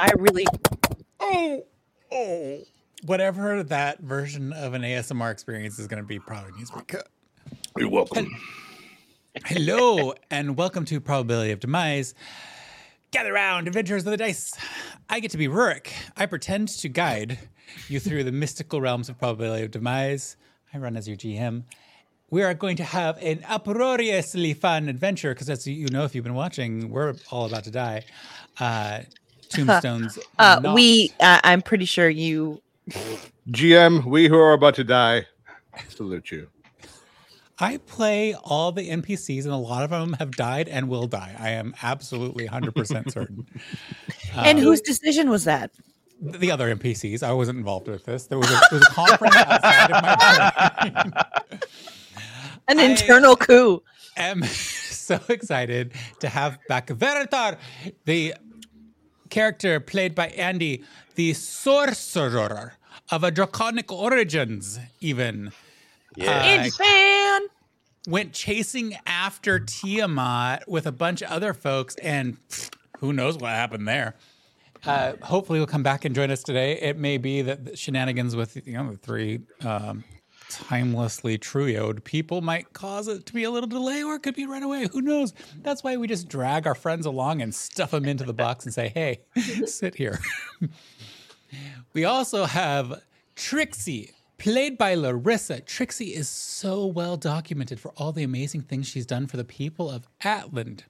I really. Oh, oh. Whatever that version of an ASMR experience is going to be, probably needs to be cut. You're welcome. Hello, and welcome to Probability of Demise. Gather round, adventurers of the dice. I get to be Rurik. I pretend to guide you through the mystical realms of Probability of Demise. I run as your GM. We are going to have an uproariously fun adventure because, as you know, if you've been watching, we're all about to die. Uh, tombstones. Uh, not- we. Uh, I'm pretty sure you. GM, we who are about to die, salute you. I play all the NPCs, and a lot of them have died and will die. I am absolutely 100% certain. and whose decision was that? the other NPCs. I wasn't involved with this. There was a, there was a conference outside of my brain. An I- internal coup. I am so excited to have back Veritar, the character played by Andy, the sorcerer of a draconic origins, even. Yeah. Uh, fan. went chasing after Tiamat with a bunch of other folks, and pfft, who knows what happened there. Uh, hopefully, he'll come back and join us today. It may be that the shenanigans with you know the three um, timelessly trioed people might cause it to be a little delay, or it could be right away. Who knows? That's why we just drag our friends along and stuff them into the box and say, "Hey, sit here." We also have Trixie, played by Larissa. Trixie is so well documented for all the amazing things she's done for the people of Atland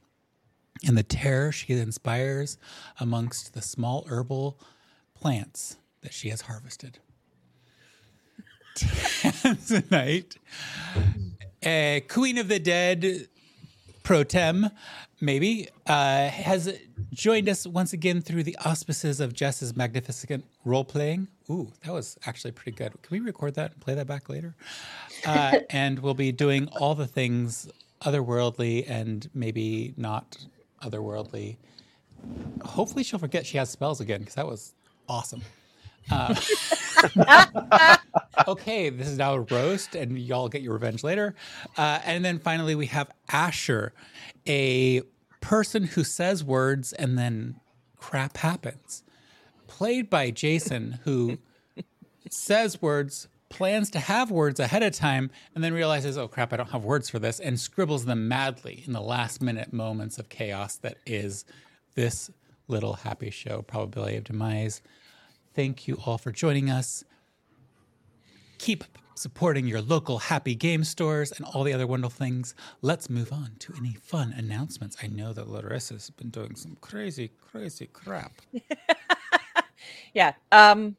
and the terror she inspires amongst the small herbal plants that she has harvested. Tonight, uh, Queen of the Dead pro tem, maybe, uh, has joined us once again through the auspices of Jess's magnificent role playing. Ooh, that was actually pretty good. Can we record that and play that back later? Uh, and we'll be doing all the things otherworldly and maybe not otherworldly. Hopefully, she'll forget she has spells again because that was awesome. Uh, okay, this is now a roast, and y'all get your revenge later. Uh, and then finally, we have Asher, a person who says words and then crap happens, played by Jason, who says words, plans to have words ahead of time, and then realizes, oh crap, I don't have words for this, and scribbles them madly in the last minute moments of chaos that is this little happy show, Probability of Demise. Thank you all for joining us. Keep supporting your local happy game stores and all the other wonderful things. Let's move on to any fun announcements. I know that Larissa's been doing some crazy, crazy crap. Yeah. Um.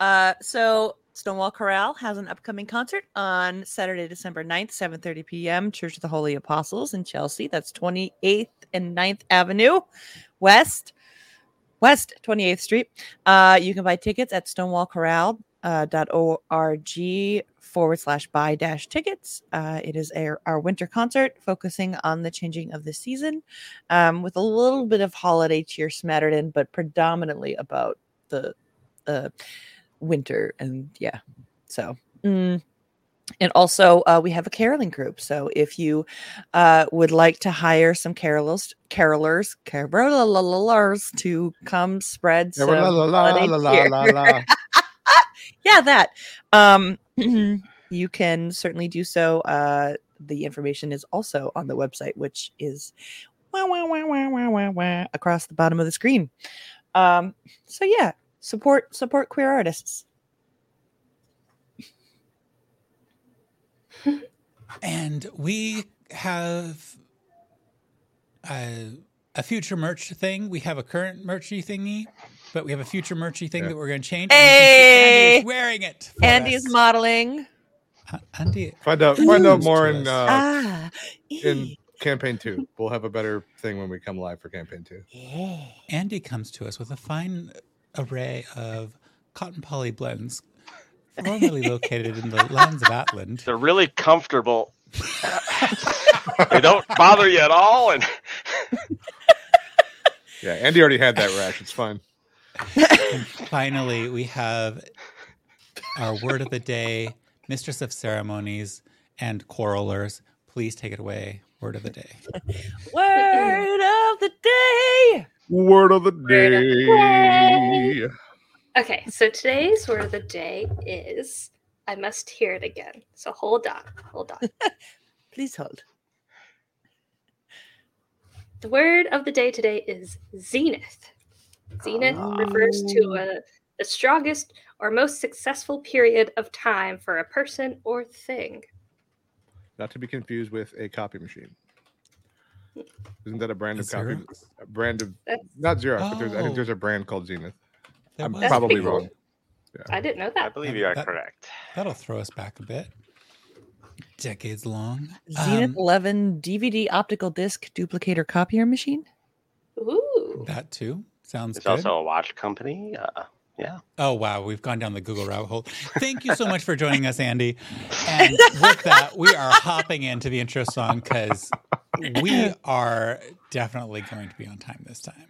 Uh. So Stonewall Chorale has an upcoming concert on Saturday, December 9th, 7:30 p.m. Church of the Holy Apostles in Chelsea. That's 28th and 9th Avenue West. West 28th Street. Uh, you can buy tickets at stonewallchorale.org uh, forward slash buy dash tickets. Uh, it is our, our winter concert focusing on the changing of the season um, with a little bit of holiday cheer smattered in, but predominantly about the uh, winter. And yeah, so. mm. And also, uh, we have a caroling group. So if you uh, would like to hire some carolers, carolers, carolers to come spread some yeah, that. Um, you can certainly do so. Uh, the information is also on the website, which is wah, wah, wah, across the bottom of the screen. Um, so yeah, support support queer artists. And we have a, a future merch thing. We have a current merchy thingy, but we have a future merchy thing Yeah. that we're going to change. and you can see Andy Hey! is wearing it. for Andy us. modeling. Uh, Andy, Find out, find out more in uh, ah, in campaign two. We'll have a better thing when we come live for campaign two. yeah. Andy comes to us with a fine array of cotton poly blends, formerly located in the lands of Atland. They're really comfortable. they don't bother you at all, and Yeah, Andy already had that rash. It's fine. And finally, we have our word of the day, mistress of ceremonies and quarrelers. Please take it away. Word of the day. Word of the day. Word of the Word of the day. Okay, so today's word of the day is I must hear it again. So hold on, hold on. Please hold. the word of the day today is zenith. Zenith refers to oh. a, the strongest or most successful period of time for a person or thing. Not to be confused with a copy machine. Hmm. Isn't that a brand of copy? A brand of That's, not Xerox, but there's, I think Oh. there's a brand called Zenith. There I'm probably cool. wrong. I didn't know that. I believe you are That- correct. That'll throw us back a bit. Decades long. Zenith Um, 11 DVD optical disc duplicator copier machine. Ooh. that too sounds good. It's good. also a watch company. Uh, yeah. Oh wow, we've gone down the Google rabbit hole. Thank you so much for joining us, Andy. And with that, we are hopping into the intro song because we are definitely going to be on time this time.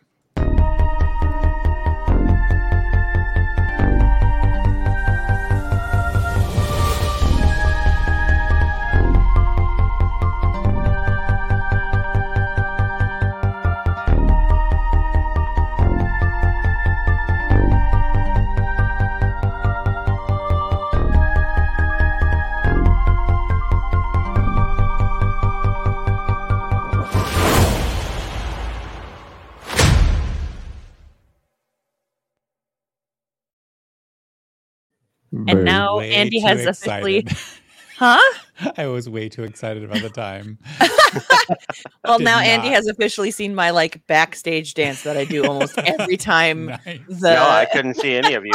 And now Andy too has officially, huh? I was way too excited about the time. Well, Did now Andy has officially seen my like backstage dance that I do almost every time. Nice. The no, I couldn't see any of you.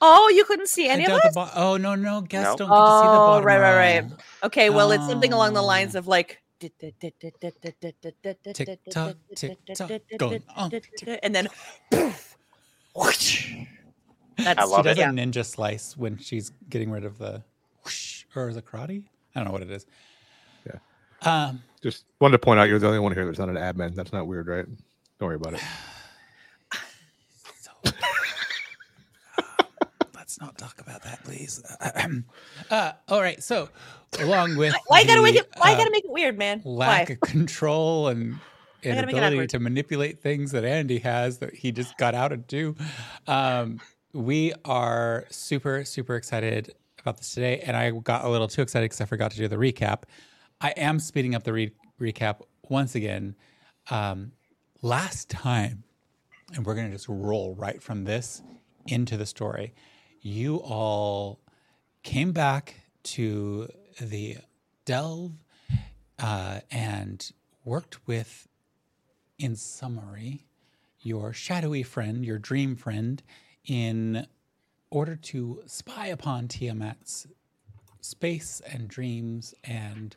oh, you couldn't see any of down us. bo- oh no, no, guests Nope. don't get to see the bar. Oh, bottom right, right, right. Okay, well, it's something along the Oh. lines of like. Tick-tock, tick-tock, going on, and then whoosh. That's I She does it. yeah. a ninja slice when she's getting rid of the whoosh, or is it karate? I don't know what it is. Yeah. Um, Just wanted to point out you're the only one here that's not an admin. That's not weird, right? Don't worry about it. so let's not talk about that, please. uh, all right. So, along with Why you gotta the, make it? Why you uh, gotta make it weird, man? lack Why? of control and and gotta ability to manipulate things that Andy has that he just got out of do. Um, we are super super excited about this today, and I got a little too excited because I forgot to do the recap. I am speeding up the re- recap once again. Um, last time, and we're gonna just roll right from this into the story. You all came back to the delve uh, and worked with, in summary, your shadowy friend, your dream friend, in order to spy upon Tiamat's space and dreams and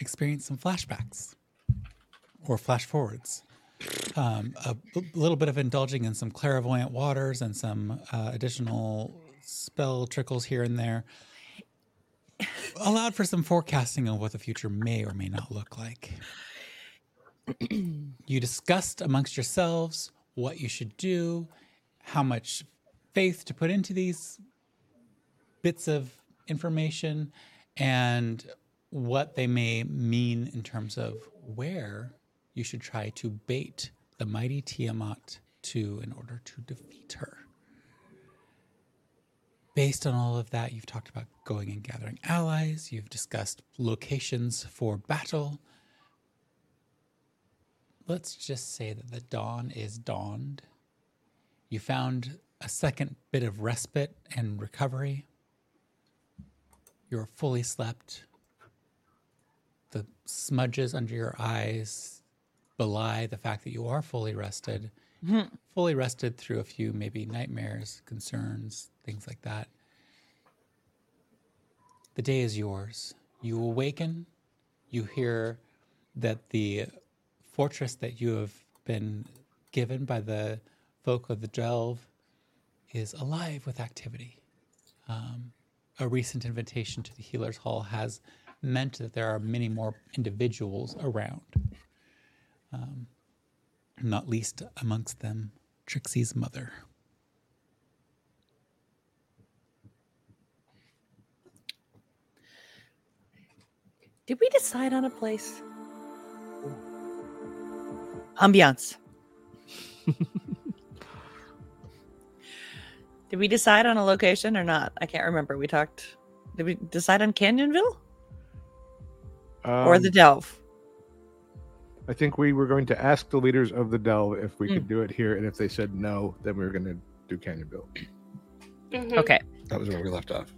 experience some flashbacks or flash forwards. Um, a b- little bit of indulging in some clairvoyant waters and some uh, additional spell trickles here and there allowed for some forecasting of what the future may or may not look like. you discussed amongst yourselves what you should do, how much faith to put into these bits of information, and what they may mean in terms of where you should try to bait the mighty Tiamat to in order to defeat her based on all of that, you've talked about going and gathering allies, you've discussed locations for battle. Let's just say that the dawn is dawned. You found a second bit of respite and recovery. You're fully slept. The smudges under your eyes belie the fact that you are fully rested hmm. fully rested through a few maybe nightmares, concerns, things like that. The day is yours. You awaken, you hear that the fortress that you have been given by the folk of the Delve is alive with activity. Um, a recent invitation to the Healer's Hall has meant that there are many more individuals around not least amongst them Trixie's mother. Did we decide on a place? Ambiance. Did we decide on a location or not? I can't remember. We talked. Did we decide on Canyonville or Um, the Delve? I think we were going to ask the leaders of the Delve if we Mm. could do it here, and if they said no, then we were going to do Canyonville. Mhm. Okay. That was where we left off.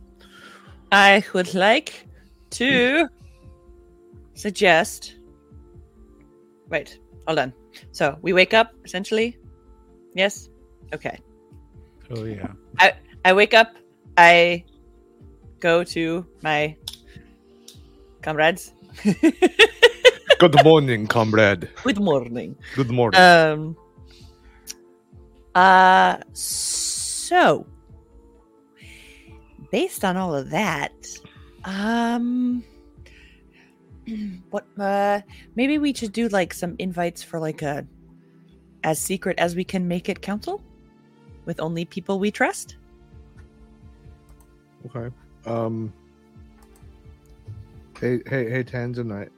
I would like to suggest. Wait, hold on. So we wake up essentially. Yes. Okay. Oh yeah. I I wake up. I go to my comrades. Good morning, comrade. Good morning. Good morning. Um. Uh. So, based on all of that, um, what? Uh, maybe we should do like some invites for like a as secret as we can make it council with only people we trust. okay. Um. Hey, hey, hey, Tanzanite.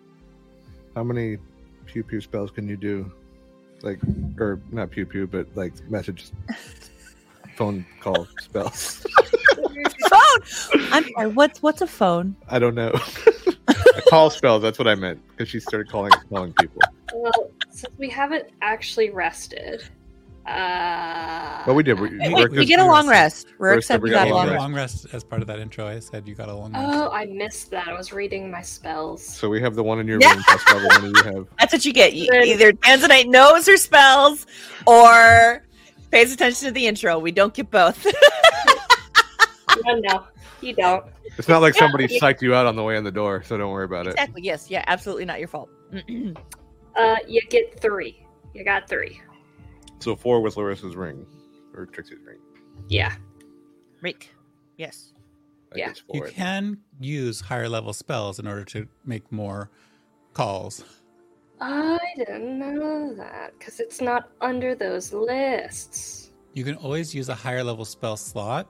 How many pew pew spells can you do? Like, or not pew pew, but like message, phone call spells. phone. I'm sorry. What's what's a phone? I don't know. call spells. That's what I meant because she started calling calling people. Well, since we haven't actually rested, uh, But we did. We, Wait, we we get a long rest. Rourke First said we we got got a a long long rest. rest as part of that intro. I said you got a long rest. Oh, I missed that. I was reading my spells. So we have the one in your room plus the one you have. That's what you get. You- Then- Either Tanzanite knows her spells or pays attention to the intro. We don't get both. no, no, you don't. It's not like somebody Yeah. psyched you out on the way in the door, so don't worry about it. exactly. Yes. Yeah. Absolutely not your fault. Uh, you get three. You got three. So four with Larissa's ring or Trixie's ring. Yeah. Rick. Yes. I Yeah. guess You can use higher level spells in order to make more calls. I didn't know that because it's not under those lists. You can always use a higher level spell slot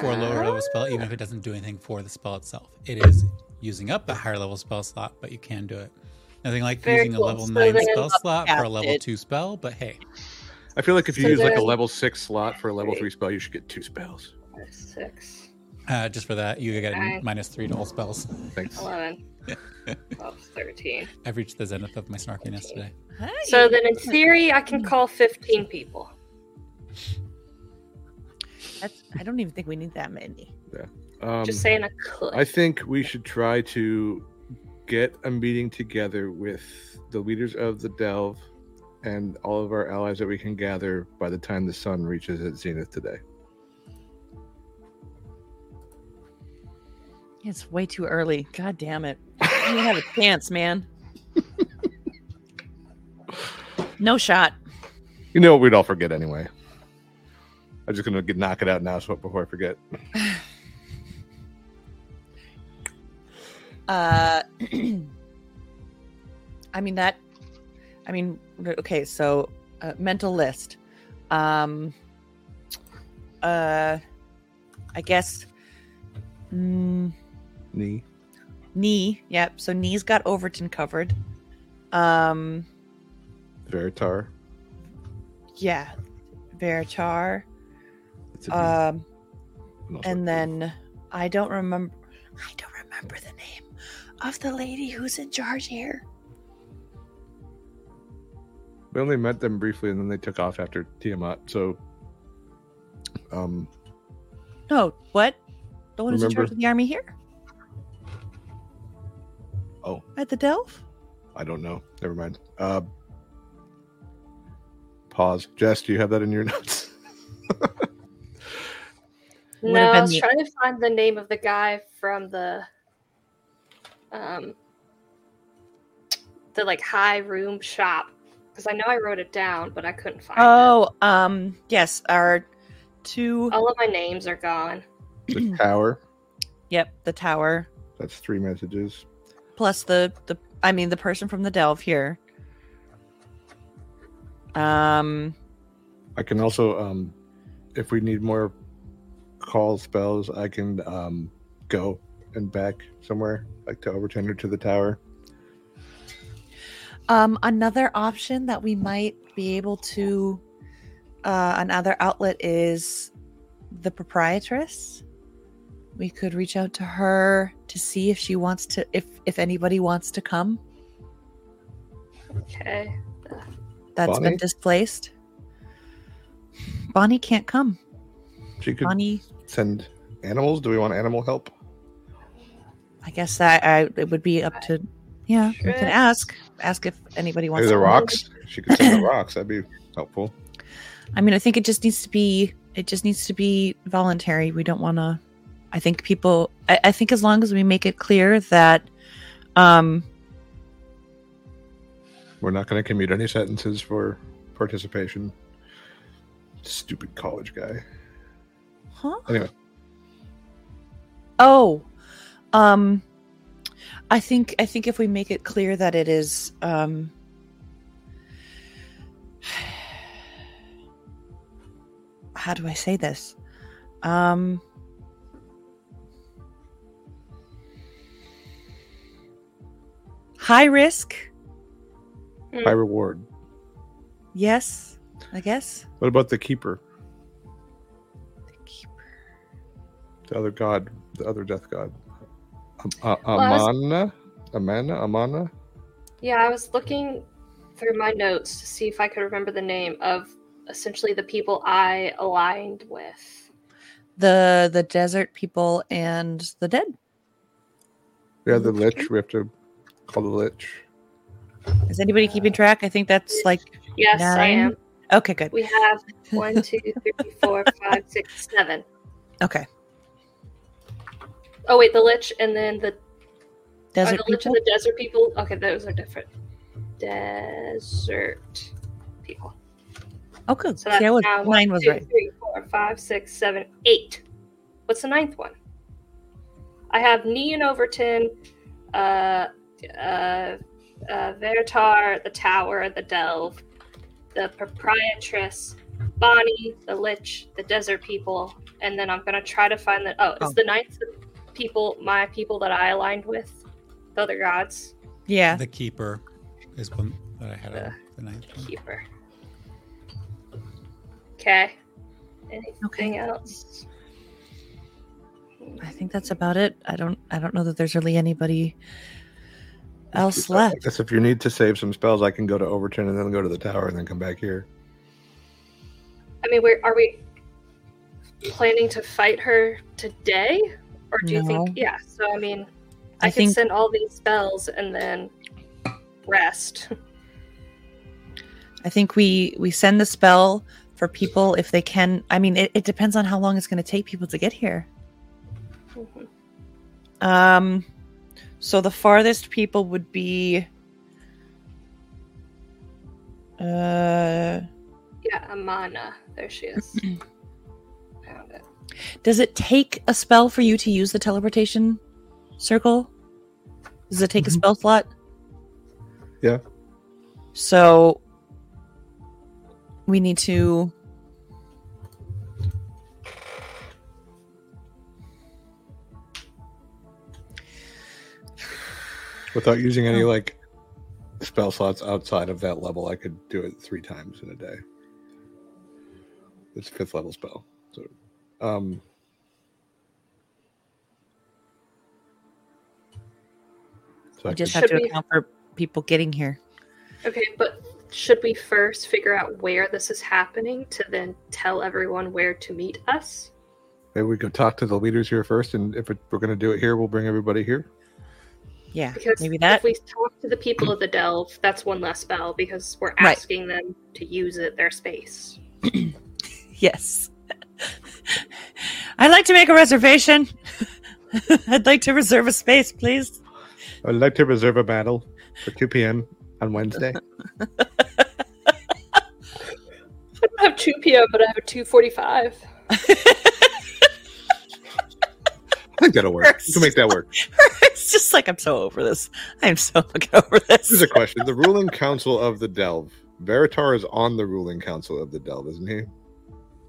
for a lower level ah. spell, even if it doesn't do anything for the spell itself. It is using up a higher level spell slot, but you can do it. Nothing like Very using cool. a level So nine spell slot for a level Captain. two spell, but hey, I feel like if you So use like a level six slot for a level three spell, you should get two spells. Six, uh, just for that, you get Nine. minus three to all spells. Thanks. 11, 12, 13. I've reached the zenith of my snarkiness today. Hi. So then, in theory, I can call 15 people. That's, I don't even think we need that many. Um, Just saying I could. I think we should try to get a meeting together with the leaders of the Delve and all of our allies that we can gather by the time the sun reaches its zenith today. It's way too early. God damn it. You have a chance, man. No shot. You know, we'd all forget anyway. I'm just gonna get knock it out now, so before I forget. Uh, I mean that. I mean, okay. So, uh, mental list. Um. Uh, I guess. Mm, Knee. knee. Yep. So knee's got Overton covered. Um. Veritar. Yeah. Veritar. Um. And then I don't remember. I don't remember the name of the lady who's in charge here. we only met them briefly, and then they took off after Tiamat. So, um, No, what? The one who's in charge of the army here? Oh. At the Delve? I don't know. Never mind. Uh, pause. Jess, do you have that in your notes? Would no, have I been was the- trying to find the name of the guy from the um the like high room shop because I know I wrote it down, but I couldn't find it. Oh, um, yes, our two. All of my names are gone. the tower. Yep, the tower That's three messages. plus the the. I mean, the person from the Delve here. Um. I can also, um, if we need more call spells, I can um, go and back somewhere, like to Overton or to the tower. Um, another option that we might be able to. Uh, another outlet is the proprietress. We could reach out to her to see if she wants to, if if anybody wants to come. Okay. That's Bonnie? been displaced. Bonnie can't come. She could Bonnie, send animals. Do we want animal help? I guess that I it would be up to. Yeah, we can ask ask if anybody wants. Maybe the to rocks. She could send the rocks. That'd be helpful. I mean, I think it just needs to be it just needs to be voluntary. We don't want to. I think people. I, I think as long as we make it clear that, um, We're not going to commute any sentences for participation. Stupid college guy. huh? Anyway. Oh, um, I think I think if we make it clear that it is, um, how do I say this? Um. High risk, High reward. yes, I guess. What about the keeper? The other god, the other death god. Uh, I was- Amana? Amana? Amana? Yeah, I was looking through my notes to see if I could remember the name of essentially the people I aligned with. The the desert people and the dead. Yeah, the lich. We have to call the lich. Is anybody keeping track? I think that's like Yes, I am. okay, good. We have one, two, three, four, five, six, seven. Okay, Oh wait, the lich and then the are desert the lich people. and the desert people. Okay, those are different. Desert people. Okay. So See, that's I was, now mine one, was two, right. three, four, five, six, seven, eight. What's the ninth one? I have Neon Overton, uh, uh, uh, Veritar, the Tower, the Delve, the Proprietress, Bonnie, the Lich, the Desert People, and then I'm gonna try to find the. Oh, it's Oh. the ninth people my people that I aligned with, the other gods? Yeah. The keeper is one that I had on the ninth one. Keeper. Okay. Anything Okay. else? I think that's about it. I don't I don't know that there's really anybody else I left. guess if you need to save some spells, I can go to Overton and then go to the tower and then come back here. I mean, we're, are we planning to fight her today, or do you think? Yeah. So I mean, I, I can think send all these spells and then rest. I think we we send the spell for people if they can. I mean, it, it depends on how long it's going to take people to get here. Um, so the farthest people would be. Uh, yeah, Amana. There she is. Found it. Does it take a spell for you to use the teleportation circle? Does it take a Mhm. spell slot? Yeah. So we need to. Without using any Oh. like spell slots outside of that level, I could do it three times in a day. It's a fifth level spell. So um so We just have to we- account for people getting here. Okay, but should we first figure out where this is happening to then tell everyone where to meet us? maybe we could talk to the leaders here first, and if it, we're going to do it here, we'll bring everybody here. Yeah, Because maybe that. if we talk to the people of the Delve, that's one less spell because we're Right. asking them to use it their space. Yes. I'd like to make a reservation. I'd like to reserve a space, please. I'd like to reserve a battle for 2 p.m. on Wednesday. I don't have two PM, but I have a two forty-five. I think that'll work. We can make that work. it's just like I'm so over this. I'm so fucking over this. Here's a question: The ruling council of the Delve. Veritar is on the ruling council of the Delve, isn't he?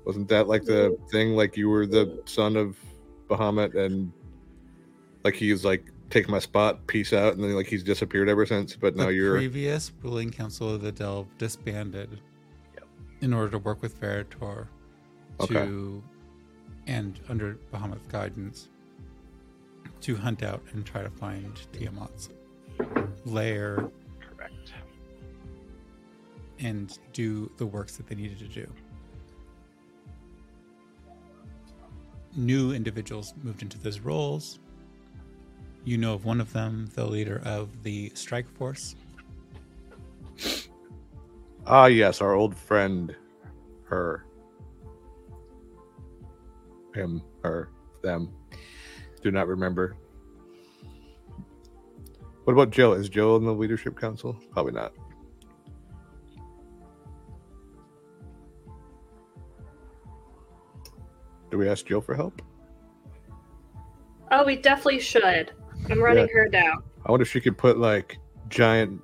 Wasn't that like the thing? Like you were the son of Bahamut, and like he's like take my spot, peace out, and then like he's disappeared ever since. But now you're previous ruling council of the Delve disbanded in order to work with Veritar Okay. to and under Bahamut's guidance to hunt out and try to find Tiamat's lair Correct. and do the works that they needed to do. New individuals moved into those roles. You know of one of them, the leader of the strike force. Ah, yes, our old friend, her, him, her, them. Do not remember. What about Joe? Is Joe in the leadership council? Probably not. Do we ask Jill for help? Oh, we definitely should. I'm running her down. I wonder if she could put like giant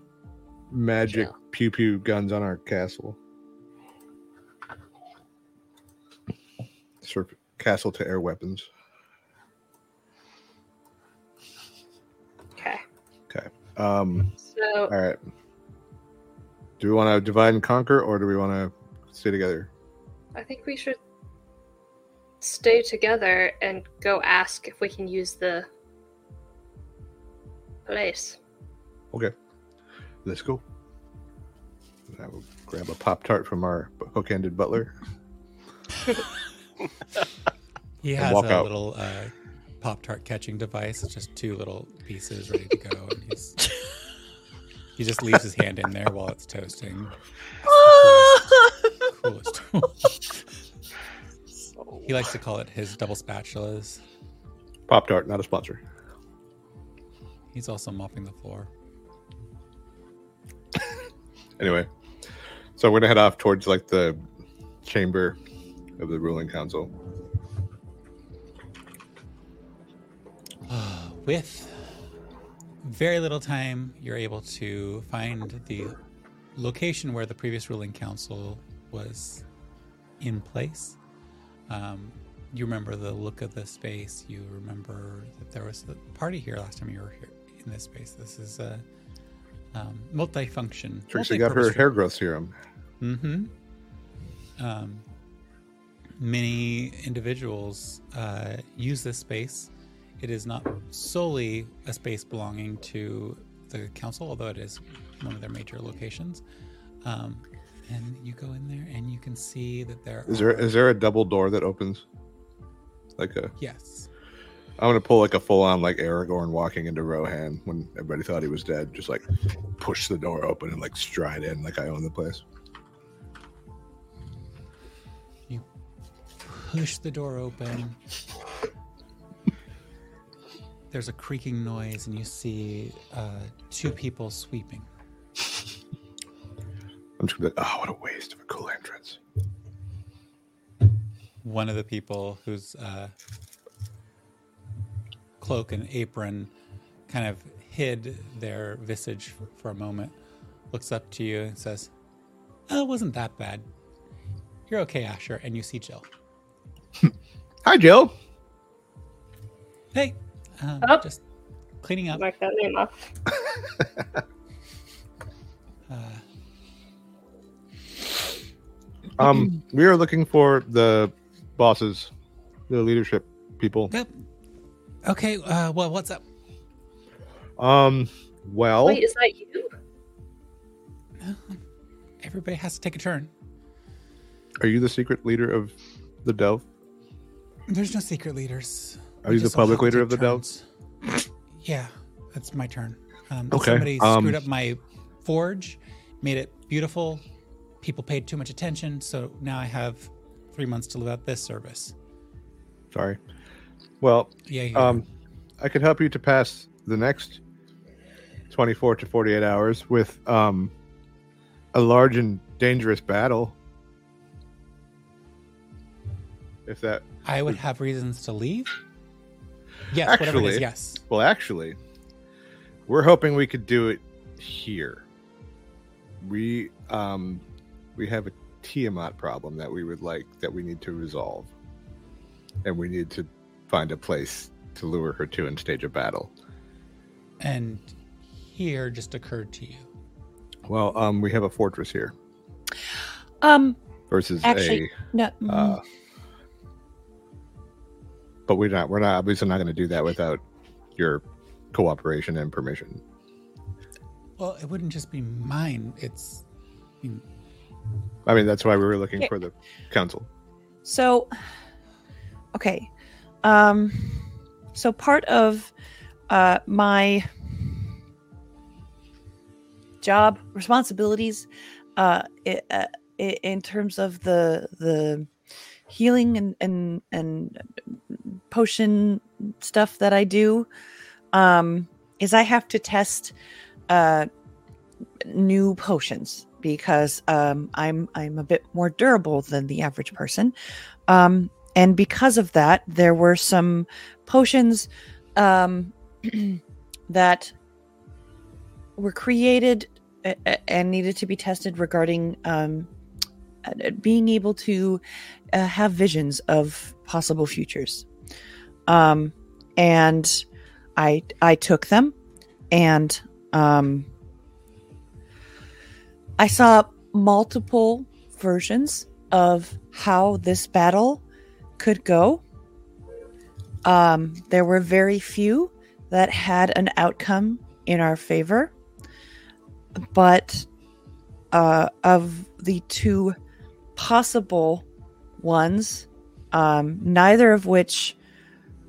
magic Jill. pew pew guns on our castle. Sort of castle to air weapons. Okay. Okay. Um. So All right. Do we want to divide and conquer, or do we want to stay together? I think we should stay together and go ask if we can use the place. Okay. Let's go. I will grab a pop tart from our hook-handed butler. He has walk a out. little uh, Pop Tart catching device. It's just two little pieces ready to go. And he's, he just leaves his hand in there while it's toasting. Coolest tool. He likes to call it his double spatulas. Pop tart, not a sponsor. He's also mopping the floor. Anyway, so we're gonna head off towards like the chamber of the ruling council. With very little time, you're able to find the location where the previous ruling council was in place. Um, you remember the look of the space. You remember that there was a party here last time you were here in this space. This is a um, multi-function. Trixie got her hair growth serum. Mm-hmm. Um, many individuals uh, use this space. It is not solely a space belonging to the council, although it is one of their major locations. Um, and you go in there, and you can see that there Is there are, is there a double door that opens? Like a, yes, i'm gonna pull like a full on like Aragorn walking into Rohan when everybody thought he was dead. Just like push the door open and like stride in like I own the place. You push the door open. There's a creaking noise, and you see uh, two people sweeping. I'm just gonna be like, oh, what a waste of a cool entrance. one of the people whose uh, cloak and apron kind of hid their visage for, for a moment looks up to you and says, Oh, it wasn't that bad. You're okay, Asher. And you see Jill. Hi, Jill. Hey, um, Oh. just cleaning up. Mark that name off. Uh, Um, we are looking for the bosses, the leadership people. yep. Okay, uh, well, what's up? Um, well, Wait, is that you? Everybody has to take a turn. are you the secret leader of the Delve? There's no secret leaders. Are you the public leader of the Delve? Yeah, that's my turn. Um, Okay, Somebody um, screwed up my forge, made it beautiful. People paid too much attention, so now I have three months to live out this service. Sorry. Well, Yeah, um, I could help you to pass the next 24 to 48 hours with um, a large and dangerous battle. If that, I would have reasons to leave. Yes, whatever it is. Actually- Yes. well, actually, we're hoping we could do it here. We um, we have a Tiamat problem that we would like that we need to resolve, and we need to find a place to lure her to and stage a battle. And here just occurred to you. Well, um, we have a fortress here. Um, versus Actually, No. a. mm, Uh, but we're not. We're not obviously not going to do that without your cooperation and permission. Well, it wouldn't just be mine. It's I mean, I mean, that's why we were looking Yeah. for the council. So, okay. Um, so part of uh, my job responsibilities uh, i- uh, i- in terms of the the healing and and and potion stuff that I do um, is I have to test uh, new potions because um, I'm I'm a bit more durable than the average person, um, and because of that, there were some potions um, that were created and needed to be tested regarding um, uh, being able to uh, have visions of possible futures. Um, and I I took them, and um, I saw multiple versions of how this battle could go. Um, there were very few that had an outcome in our favor, but uh, of the two possible ones, um, neither of which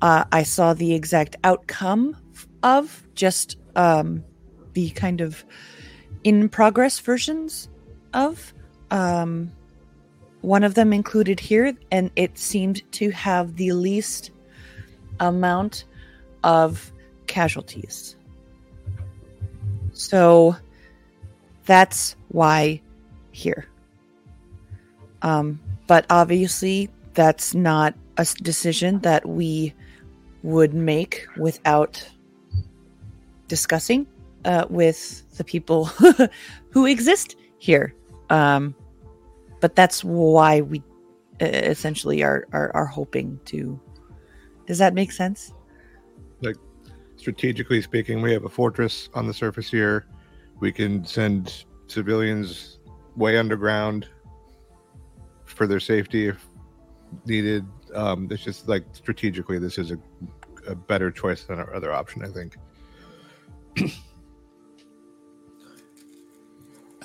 uh, I saw the exact outcome of, just um, the kind of in progress versions of. Um, one of them included here, and it seemed to have the least amount of casualties. So that's why here. Um, but obviously, that's not a decision that we would make without discussing uh, with the people who exist here. Um, but that's why we uh, essentially are, are are hoping to. Does that make sense? Like strategically speaking, we have a fortress on the surface here. We can send civilians way underground for their safety if needed. Um, it's just like strategically, this is a, a better choice than our other option, I think.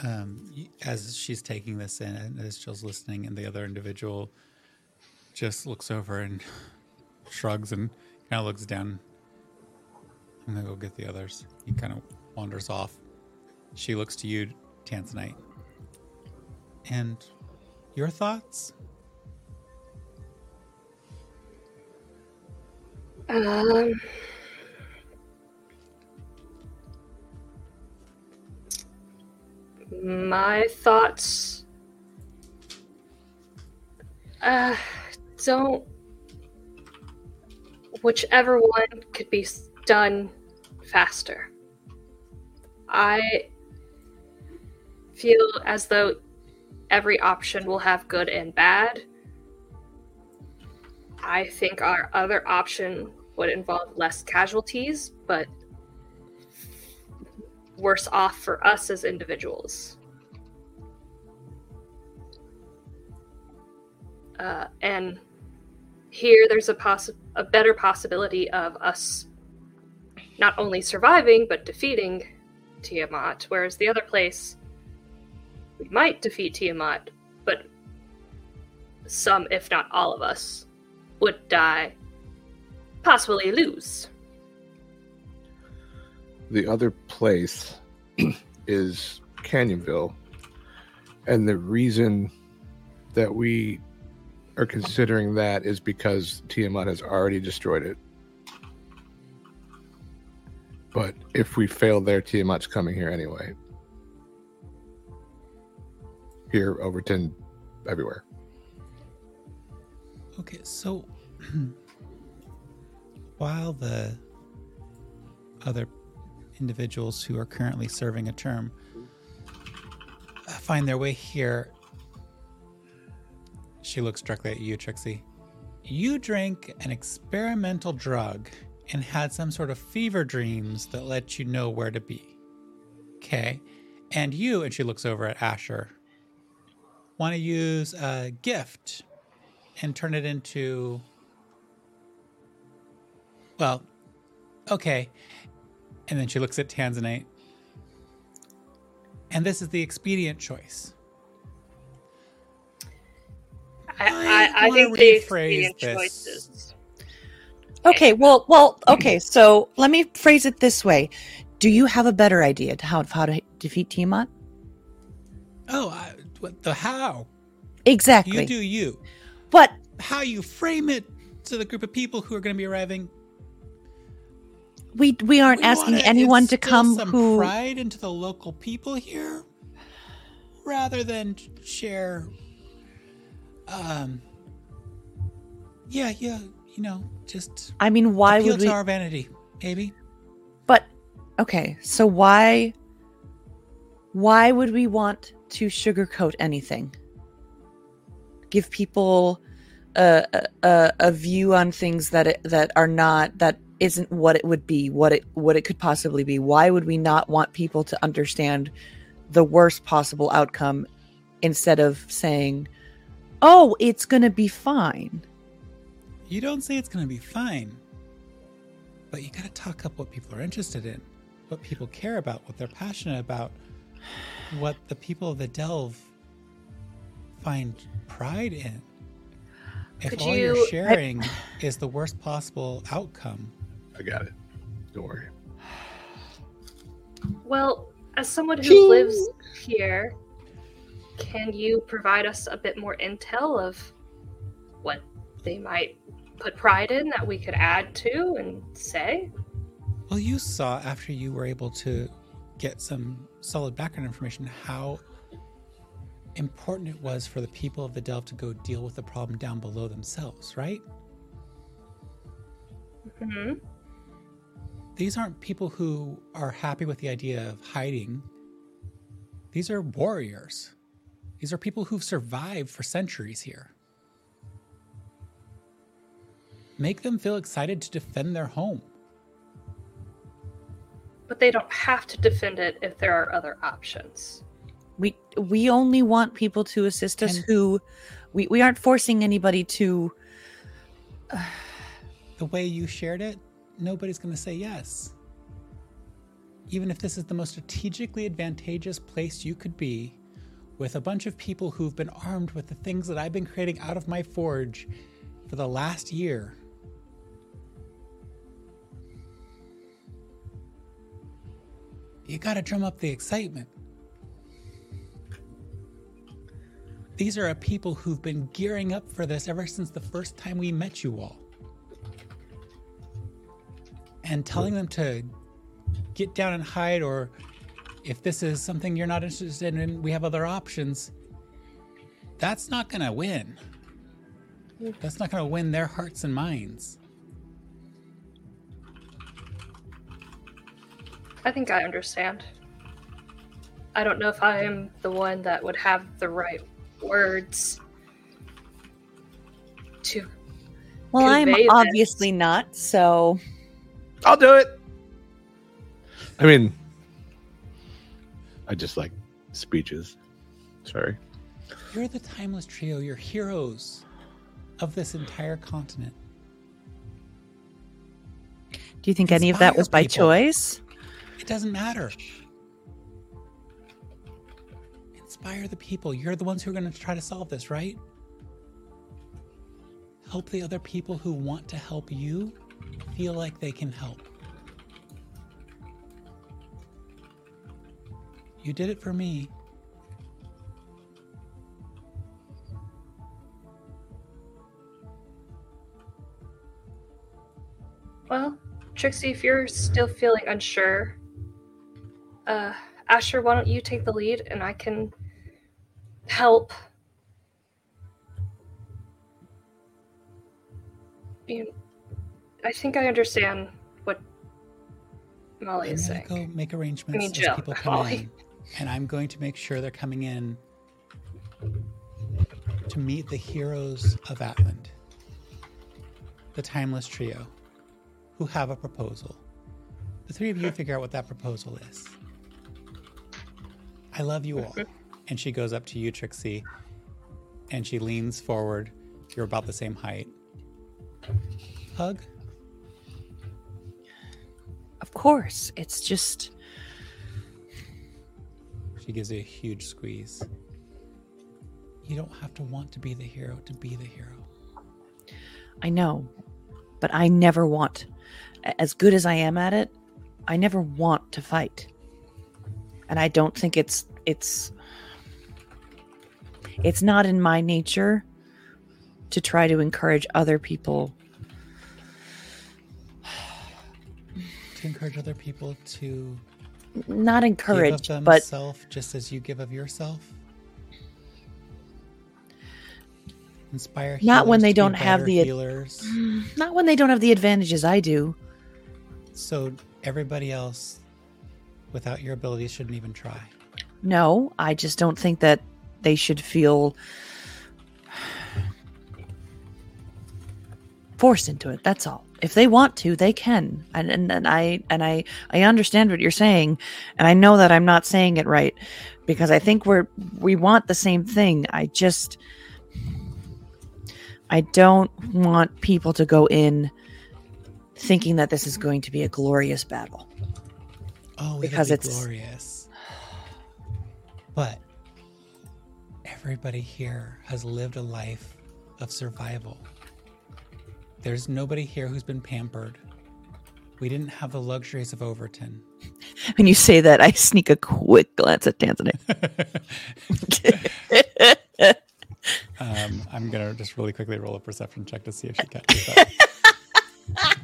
um, as she's taking this in and as Jill's listening, and the other individual just looks over and shrugs and kind of looks down. I'm gonna go get the others. He kind of wanders off. She looks to you, Tanzanite. And your thoughts? Um, my thoughts uh, don't. Whichever one could be done faster. I feel as though every option will have good and bad. I think our other option would involve less casualties, but worse off for us as individuals. Uh, and here, there's a poss- a better possibility of us not only surviving but defeating Tiamat, whereas the other place we might defeat Tiamat, but some, if not all of us, would die, possibly lose. The other place is Canyonville. And the reason that we are considering that is because Tiamat has already destroyed it. But if we fail there, Tiamat's coming here anyway. Here, Overton, everywhere. Okay, so while the other individuals who are currently serving a term find their way here, she looks directly at you, Trixie. You drank an experimental drug and had some sort of fever dreams that let you know where to be. Okay. And you, and she looks over at Asher. want to use a gift and turn it into. Well, okay. And then she looks at Tanzanite. And this is the expedient choice. I, I I, I wanna think the expedient this. choices. Okay, well, well, okay. So let me phrase it this way: Do you have a better idea to how how to defeat Tiamat? Oh, I, what the how? Exactly. You do you. But How you frame it to the group of people who are going to be arriving. We we aren't We asking anyone to come some who pride into the local people here, rather than share. Um. Yeah, yeah, you know, just I mean, why would to we? our vanity, maybe. But okay, so why why would we want to sugarcoat anything? Give people a a- a, a view on things that it, that are not that isn't what it would be, what it what it could possibly be. Why would we not want people to understand the worst possible outcome instead of saying, "Oh, it's going to be fine." You don't say it's going to be fine, but you got to talk up what people are interested in, what people care about, what they're passionate about, what the people of the Delve find pride in. If Could all you're you- sharing is the worst possible outcome, I got it. Don't worry. Well, as someone who lives here, can you provide us a bit more intel of what they might put pride in that we could add to and say? well, you saw after you were able to get some solid background information how important it was for the people of the Delve to go deal with the problem down below themselves, right? hmm these aren't people who are happy with the idea of hiding. These are warriors. These are people who've survived for centuries here. Make them feel excited to defend their home. But they don't have to defend it if there are other options. we we only want people to assist us And- who we, we aren't forcing anybody to The way you shared it, nobody's going to say yes. Even if this is the most strategically advantageous place you could be, with a bunch of people who've been armed with the things that I've been creating out of my forge for the last year. You gotta drum up the excitement. These are people who've been gearing up for this ever since the first time we met you all. And telling them to get down and hide, or if this is something you're not interested in, we have other options. That's not gonna win. That's not gonna win their hearts and minds. I think I understand. I don't know if I am the one that would have the right words to. well i'm Convey this. obviously not so I'll do it. I mean, I just like speeches. Sorry. You're the timeless trio, you're heroes of this entire continent. do you think any of that was by people. choice It doesn't matter. Inspire the people. You're the ones who are going to try to solve this, right? Help the other people who want to help you feel like they can help. You did it for me. Well, Trixie, if you're still feeling unsure, uh, Asher, why don't you take the lead and I can help? You, I think I understand what Molly I'm is saying. go make arrangements I mean, as Jill, people come Molly. in, and I'm going to make sure they're coming in to meet the heroes of Atland, the Timeless Trio, who have a proposal. The three of you figure out what that proposal is. I love you all. Mm-hmm. And she goes up to you, Trixie, and she leans forward. You're about the same height. Hug. Of course. It's just She gives you a huge squeeze. You don't have to want to be the hero to be the hero. I know, but I never want as good as I am at it, I never want to fight. And I don't think it's it's it's not in my nature to try to encourage other people To encourage other people to not give encourage of but just as you give of yourself. Inspire Not when they don't have the healers. not when they don't have the advantages I do. So everybody else, without your abilities, shouldn't even try. No, I just don't think that they should feel forced into it. That's all. If they want to, they can. And and, and I and I I understand what you're saying, and I know that I'm not saying it right because I think we're we want the same thing. I just I don't want people to go in thinking that this is going to be a glorious battle. Oh, Because be it's- glorious. But everybody here has lived a life of survival. There's nobody here who's been pampered. We didn't have the luxuries of Overton. When you say that, I sneak a quick glance at Tanzanite. Um, I'm gonna just really quickly roll a perception check to see if she catches that.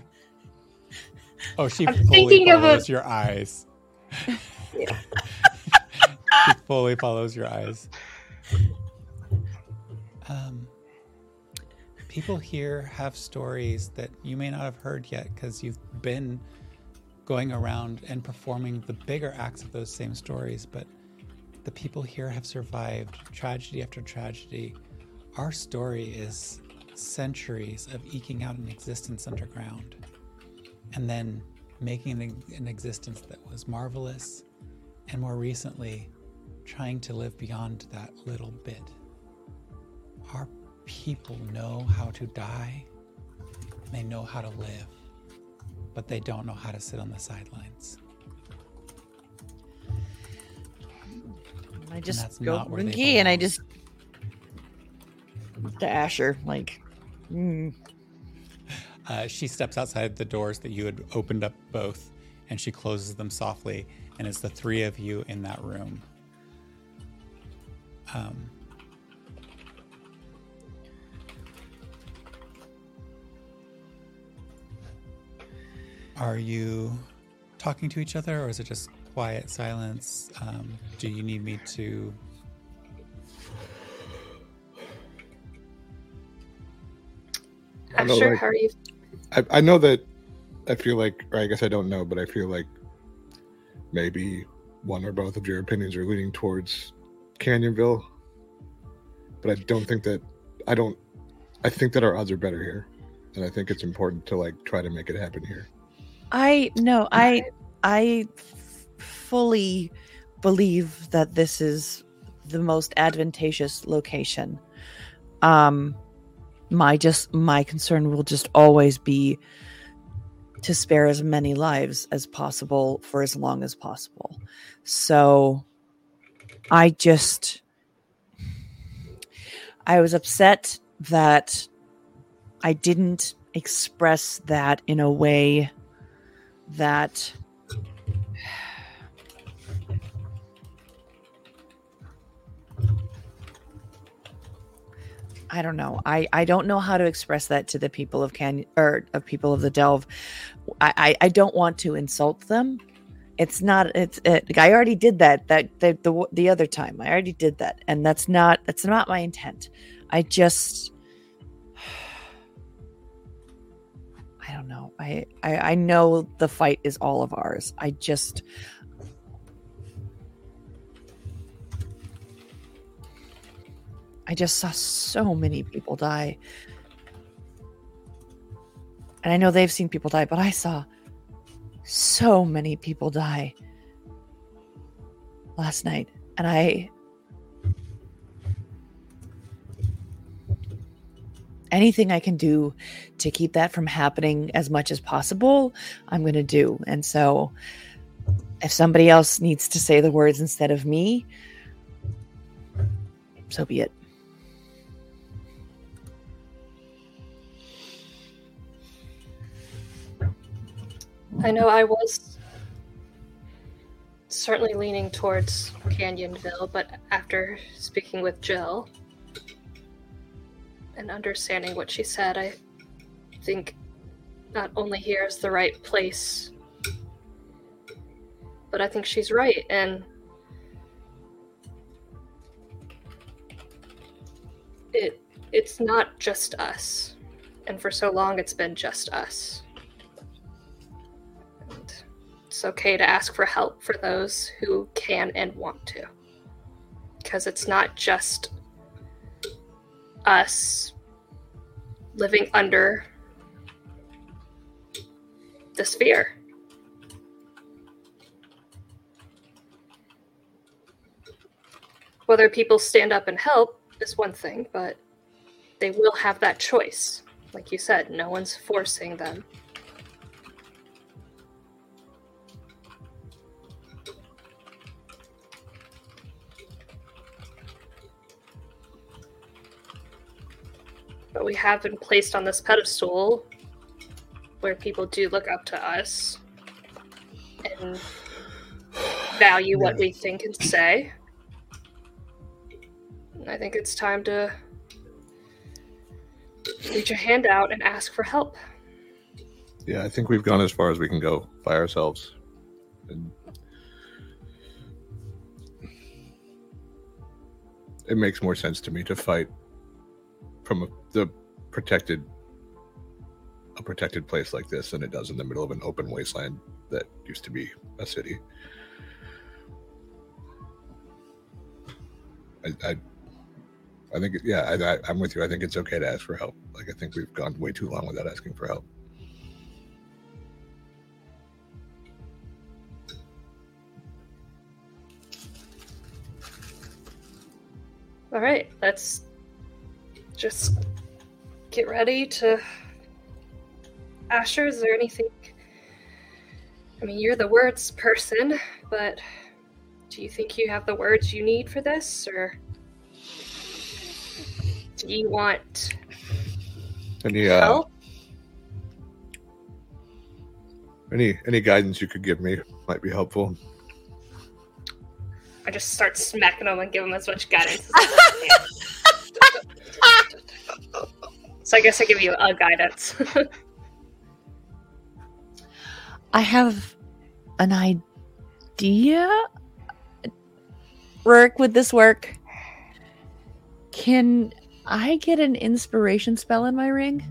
oh, she I'm fully thinking of a- follows your eyes. she fully follows your eyes. Um, people here have stories that you may not have heard yet because you've been going around and performing the bigger acts of those same stories, but the people here have survived tragedy after tragedy. Our story is centuries of eking out an existence underground and then making an, existence that was marvelous, and more recently, trying to live beyond that little bit. Our people know how to die, they know how to live, but they don't know how to sit on the sidelines. I just go not where they key and I just to Asher like mm. Uh, she steps outside the doors that you had opened up both, and she closes them softly, and it's the three of you in that room. Um, are you talking to each other, or is it just quiet silence? Um, do you need me to? I I'm know, sure like- how are you I, I know that I feel like, or I guess I don't know, but I feel like maybe one or both of your opinions are leaning towards Canyonville. But I don't think that I don't. I think that our odds are better here, and I think it's important to like try to make it happen here. I no I I fully believe that this is the most advantageous location. Um my just my concern will just always be to spare as many lives as possible for as long as possible. So I just I was upset that I didn't express that in a way that I don't know. I, I don't know how to express that to the people of Canyon or of people of the Delve. I, I, I don't want to insult them. It's not. It's. It, I already did that. That the, the the other time. I already did that, and that's not. That's not my intent. I just. I don't know. I, I I know the fight is all of ours. I just I just saw so many people die. And I know they've seen people die, but I saw so many people die last night. And I anything I can do to keep that from happening as much as possible, I'm going to do. And so if somebody else needs to say the words instead of me, so be it. I know I was certainly leaning towards Canyonville, but after speaking with Jill and understanding what she said, I think not only here is the right place, but I think she's right. And it it's not just us. And for so long it's been just us. And it's okay to ask for help for those who can and want to. Because it's not just us living under the sphere. Whether people stand up and help is one thing, but they will have that choice. Like you said, no one's forcing them. We have been placed on this pedestal where people do look up to us and value what we think and say. And I think it's time to reach a hand out and ask for help. Yeah, I think we've gone as far as we can go by ourselves. And it makes more sense to me to fight from a, the protected a protected place like this than it does in the middle of an open wasteland that used to be a city. I, I, I think, yeah, I, I, I'm with you. I think it's okay to ask for help. Like, I think we've gone way too long without asking for help. All right, let's just get ready to. Asher, is there anything? I mean, you're the words person, but do you think you have the words you need for this, or do you want Any, uh, help? any, any guidance you could give me might be helpful. I just start smacking them and give them as much guidance. as I can. so I guess I give you a guidance. I have an idea. Work would this work? Can I get an inspiration spell in my ring?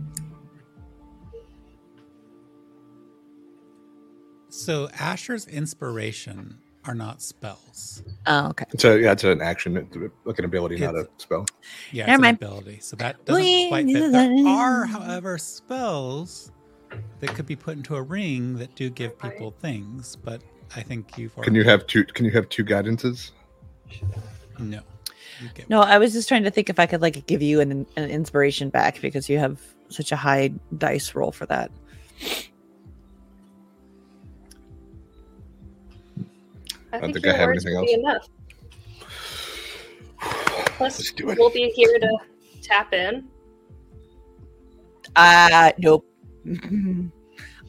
So Asher's inspiration are not spells. Oh, okay. It's a, yeah, it's an action, like an ability, not a spell. Yeah, Never it's mind. an ability. So that doesn't Wing. quite fit. There are, however, spells that could be put into a ring that do give people things, but I think you've Can you have two? Can you have two guidances? no. You get No, I was just trying to think if I could like give you an, an inspiration back because you have such a high dice roll for that. I don't think think I have anything else. enough. Plus, Let's do it. we'll be here to tap in. Uh nope.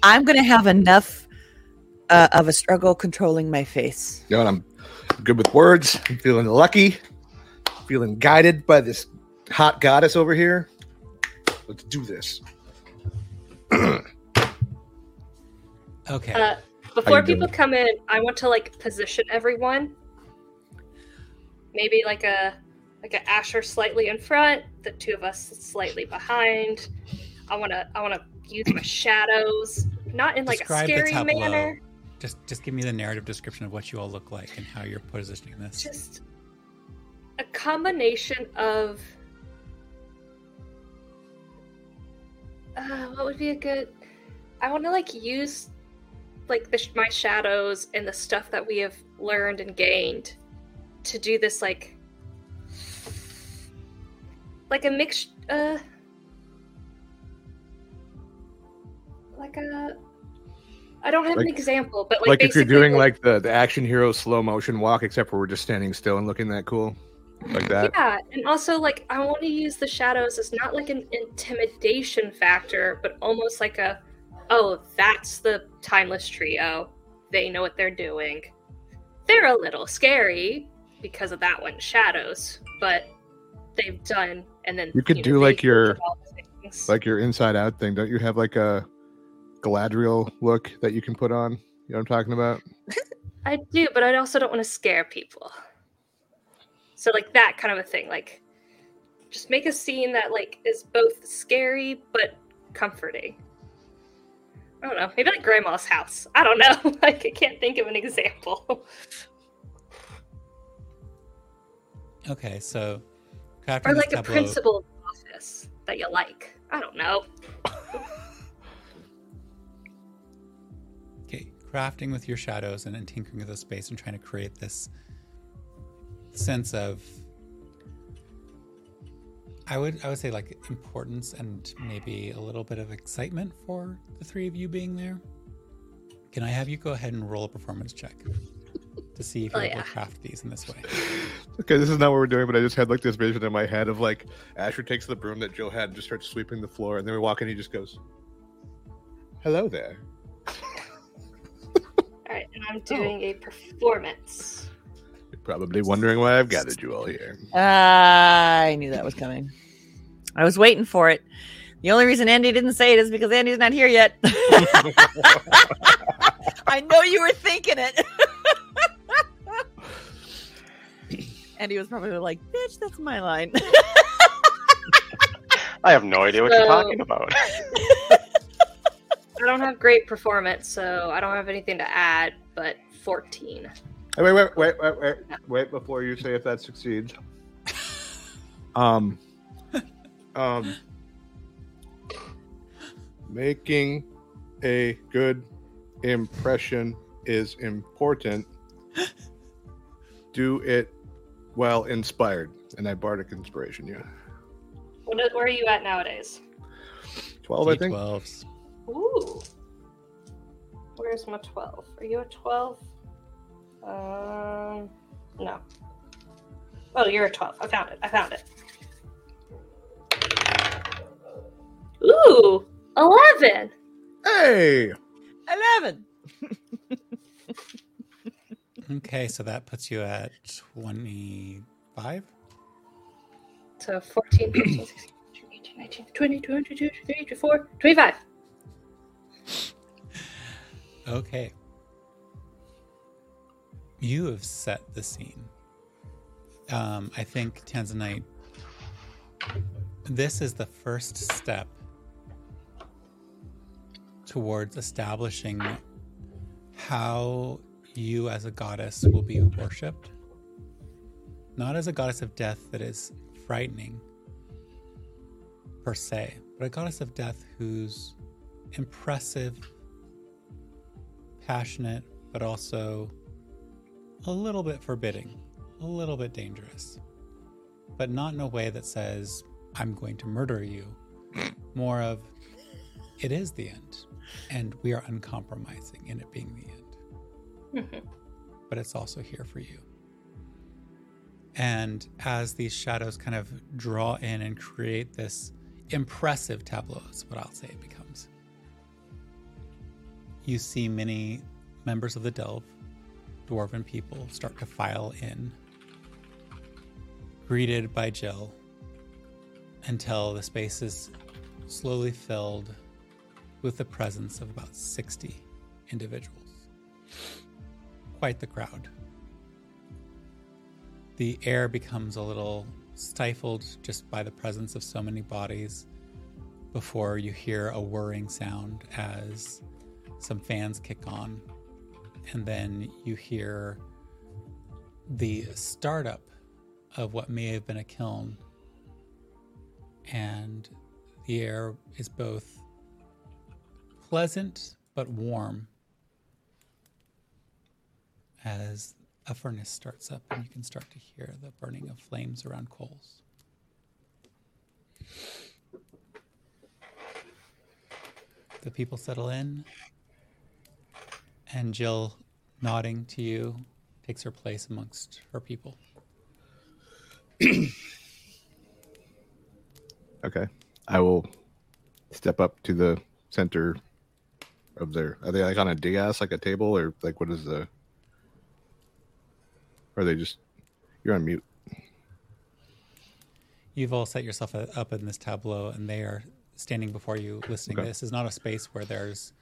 I'm gonna have enough uh, of a struggle controlling my face. You know, I'm good with words. I'm feeling lucky. Feeling guided by this hot goddess over here. Let's do this. okay. Uh, before people doing? come in, I want to like position everyone. Maybe like a like an Asher slightly in front, the two of us slightly behind. I want to I want to use my shadows, not in like Describe a scary manner. just just give me the narrative description of what you all look like and how you're positioning this. Just a combination of uh, what would be a good i want to like use like the, my shadows and the stuff that we have learned and gained to do this like like a mix uh like a. I don't have an example, but like, Like, if you're doing like the, the action hero slow motion walk, except for we're just standing still and looking that cool, like that. Yeah, and also like I want to use the shadows as not like an intimidation factor, but almost like a, oh, that's the timeless trio. They know what they're doing. They're a little scary because of that one, shadows, but they've done and then You could know, do, like, your- all the things. Like your inside out thing. Don't you have like a Galadriel look that you can put on? You know what I'm talking about? I do, but I also don't want to scare people. So like that kind of a thing, like just make a scene that like is both scary but comforting. I don't know, maybe like grandma's house. I don't know. like I can't think of an example. Okay, so or like a tableau- principal office that you like. I don't know. Okay, crafting with your shadows and then tinkering with the space and trying to create this sense of I would I would say like importance and maybe a little bit of excitement for the three of you being there. Can I have you go ahead and roll a performance check to see if Oh, you're able yeah. to craft these in this way? Okay, this is not what we're doing, but I just had like this vision in my head of like Asher takes the broom that Jill had and just starts sweeping the floor, and then we walk in, he just goes, "Hello there." All right, and I'm oh. doing a performance. You're probably wondering why I've gathered you all here. I knew that was coming. I was waiting for it. The only reason Andy didn't say it is because Andy's not here yet. I know you were thinking it. Andy was probably like, "Bitch, that's my line." I have no idea what you're talking about. I don't have great performance, so I don't have anything to add, but 14. Wait, wait, wait, wait, wait, wait before you say if that succeeds. Um, um, making a good impression is important. Do it well inspired, and I bardic inspiration. Yeah, What, where are you at nowadays? twelve, I think. D12s. Ooh. Where's my 12? Are you at 12? Um, no. Oh, you're a 12. I found it. I found it. Ooh, 11. Hey, Eleven. Okay, so that puts you at 25. So 14, 15, 16, 18, 19, 20, 22, 23, 24, 25. Okay. You have set the scene. Um, I think Tanzanite, this is the first step towards establishing how you as a goddess will be worshipped. Not as a goddess of death that is frightening per se, but a goddess of death who's impressive passionate, but also a little bit forbidding, a little bit dangerous, but not in a way that says, I'm going to murder you. More of, it is the end, and we are uncompromising in it being the end, mm-hmm. but it's also here for you. And as these shadows kind of draw in and create this impressive tableau, is what I'll say it becomes. You see many members of the Delve, dwarven people, start to file in, greeted by Jill, until the space is slowly filled with the presence of about 60 individuals. Quite the crowd. The air becomes a little stifled just by the presence of so many bodies before you hear a whirring sound as some fans kick on, and then you hear the startup of what may have been a kiln. And the air is both pleasant but warm as a furnace starts up and you can start to hear the burning of flames around coals. the people settle in, and Jill, nodding to you, takes her place amongst her people. Okay. I will step up to the center of their. Are they like on a dais, like a table, or like what is the? Or are they just? You're on mute. You've all set yourself up in this tableau, and they are standing before you listening. Okay. This is not a space where there's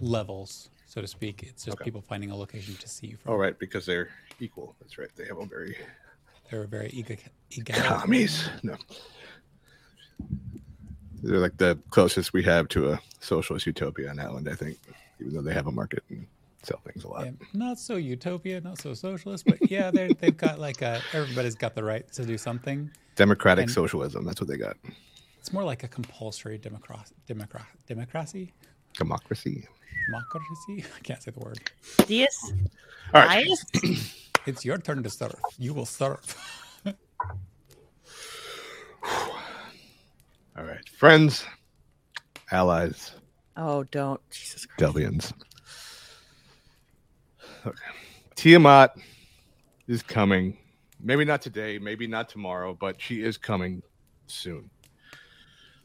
levels, so to speak. It's just Okay. people finding a location to see you from. Oh, right, because they're equal. That's right. They have a very They're very eager. eager. commies. No. They're like the closest we have to a socialist utopia on Island, I think, even though they have a market and sell things a lot. Yeah, not so utopia, not so socialist, but yeah, they're, they've got like a, everybody's got the right to do something. Democratic And- socialism. That's what they got. It's more like a compulsory democracy. Democra- democracy? Democracy. Democracy? I can't say the word. Dias? All right. It's your turn to serve. You will serve. All right. Friends, allies, Oh, don't. Jesus Christ. Delvians. Okay. Tiamat is coming. Maybe not today, maybe not tomorrow, but she is coming soon.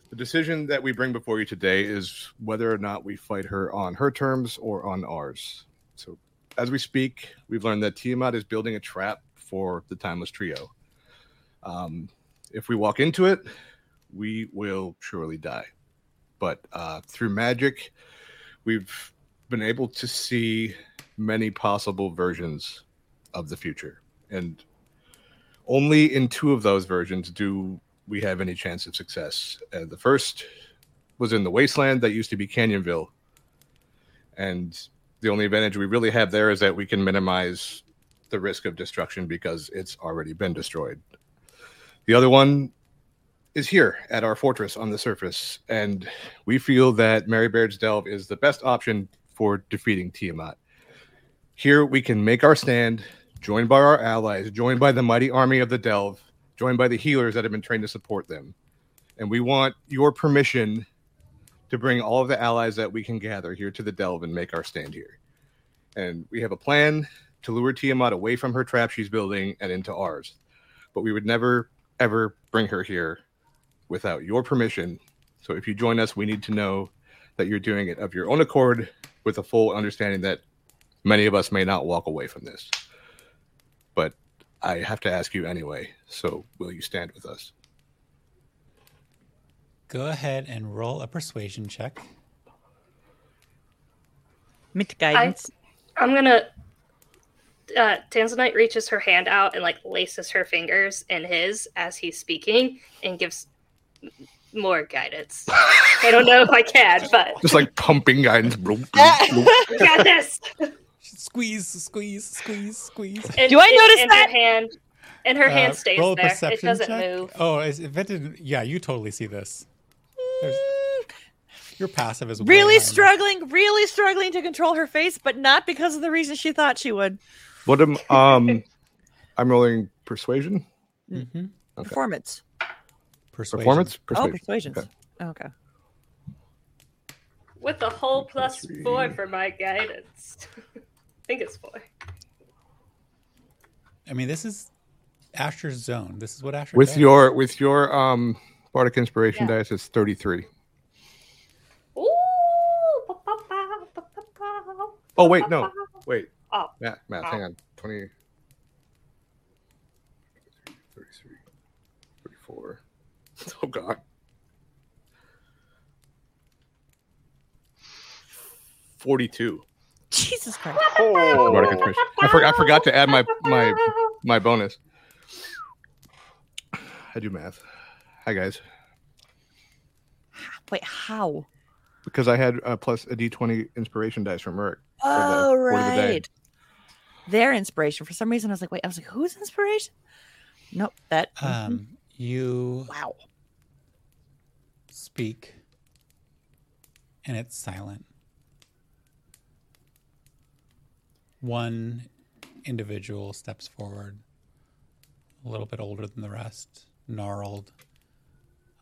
The decision that we bring before you today is whether or not we fight her on her terms or on ours. So, as we speak, we've learned that Tiamat is building a trap for the Timeless Trio. Um, if we walk into it, we will surely die. But uh, through magic, we've been able to see many possible versions of the future. And only in two of those versions do we have any chance of success. Uh, the first was in the wasteland that used to be Canyonville. And the only advantage we really have there is that we can minimize the risk of destruction because it's already been destroyed. The other one is here at our fortress on the surface, and we feel that Mary Baird's Delve is the best option for defeating Tiamat. Here we can make our stand, joined by our allies, joined by the mighty army of the Delve, joined by the healers that have been trained to support them. And we want your permission to bring all of the allies that we can gather here to the Delve and make our stand here. And we have a plan to lure Tiamat away from her trap she's building and into ours. But we would never, ever bring her here without your permission. So if you join us, we need to know that you're doing it of your own accord with a full understanding that many of us may not walk away from this. But I have to ask you anyway. So will you stand with us? Go ahead and roll a persuasion check. Mint guidance. I'm gonna. Uh, Tanzanite reaches her hand out and like laces her fingers in his as he's speaking and gives m- more guidance. I don't know if I can, but Just like pumping guidance. Bloop, bloop, bloop. got this. Squeeze, squeeze, squeeze, squeeze. And, Do I and- notice and that? Her hand and her hand Uh, stays roll a there. It perception doesn't check. move. Oh, is, if it didn't, yeah, you totally see this. There's, your passive is way really higher than- struggling, really struggling to control her face, but not because of the reason she thought she would. What am um I'm rolling persuasion? Mm-hmm. Okay. Performance. Persuasion. Performance? Oh, Persuasion. persuasions. Okay. Okay. With a whole plus Three. four for my guidance. I think it's four. I mean, this is Asher's zone. This is what Asher With does. your with your um Bardic Inspiration Yeah. dice, it's 33. Ooh. ba, ba, ba, ba, ba, ba. Oh wait, no. Wait. Oh. Matt, Matt, Oh. hang on. 20 Oh god. 42. Jesus Christ. Oh, I forgot I forgot to add my my my bonus. I do math. Hi guys. Wait, how? Because I had uh, plus a D20 inspiration dice from Merc. Oh, the day. right. Their inspiration. For some reason, I was like, wait, I was like, whose inspiration? Nope. That. Um, you wow. Speak, and it's silent. One individual steps forward, a little bit older than the rest, gnarled,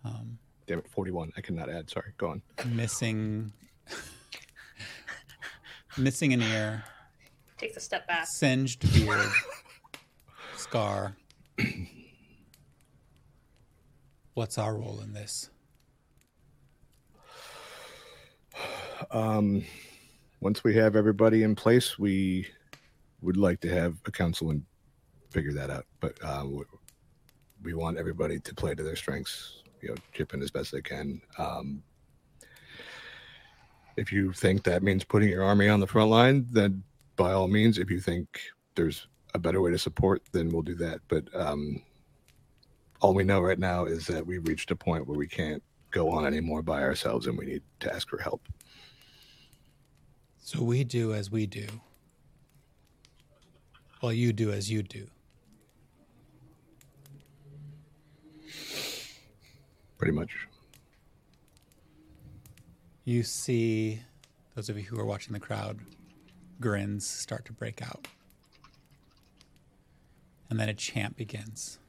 um, Damn it, 41. I cannot add. Sorry. Go on. missing missing an ear, Takes a step back. singed beard, scar. What's our role in this? Um, once we have everybody in place, we would like to have a council and figure that out. But uh, we- we want everybody to play to their strengths. You know, chip in as best they can. Um, if you think that means putting your army on the front line, then by all means. If you think there's a better way to support, then we'll do that. But um, all we know right now is that we've reached a point where we can't go on anymore by ourselves, and we need to ask for help. So we do as we do. Well, you do as you do. Pretty much. You see, those of you who are watching the crowd, grins start to break out. And then a chant begins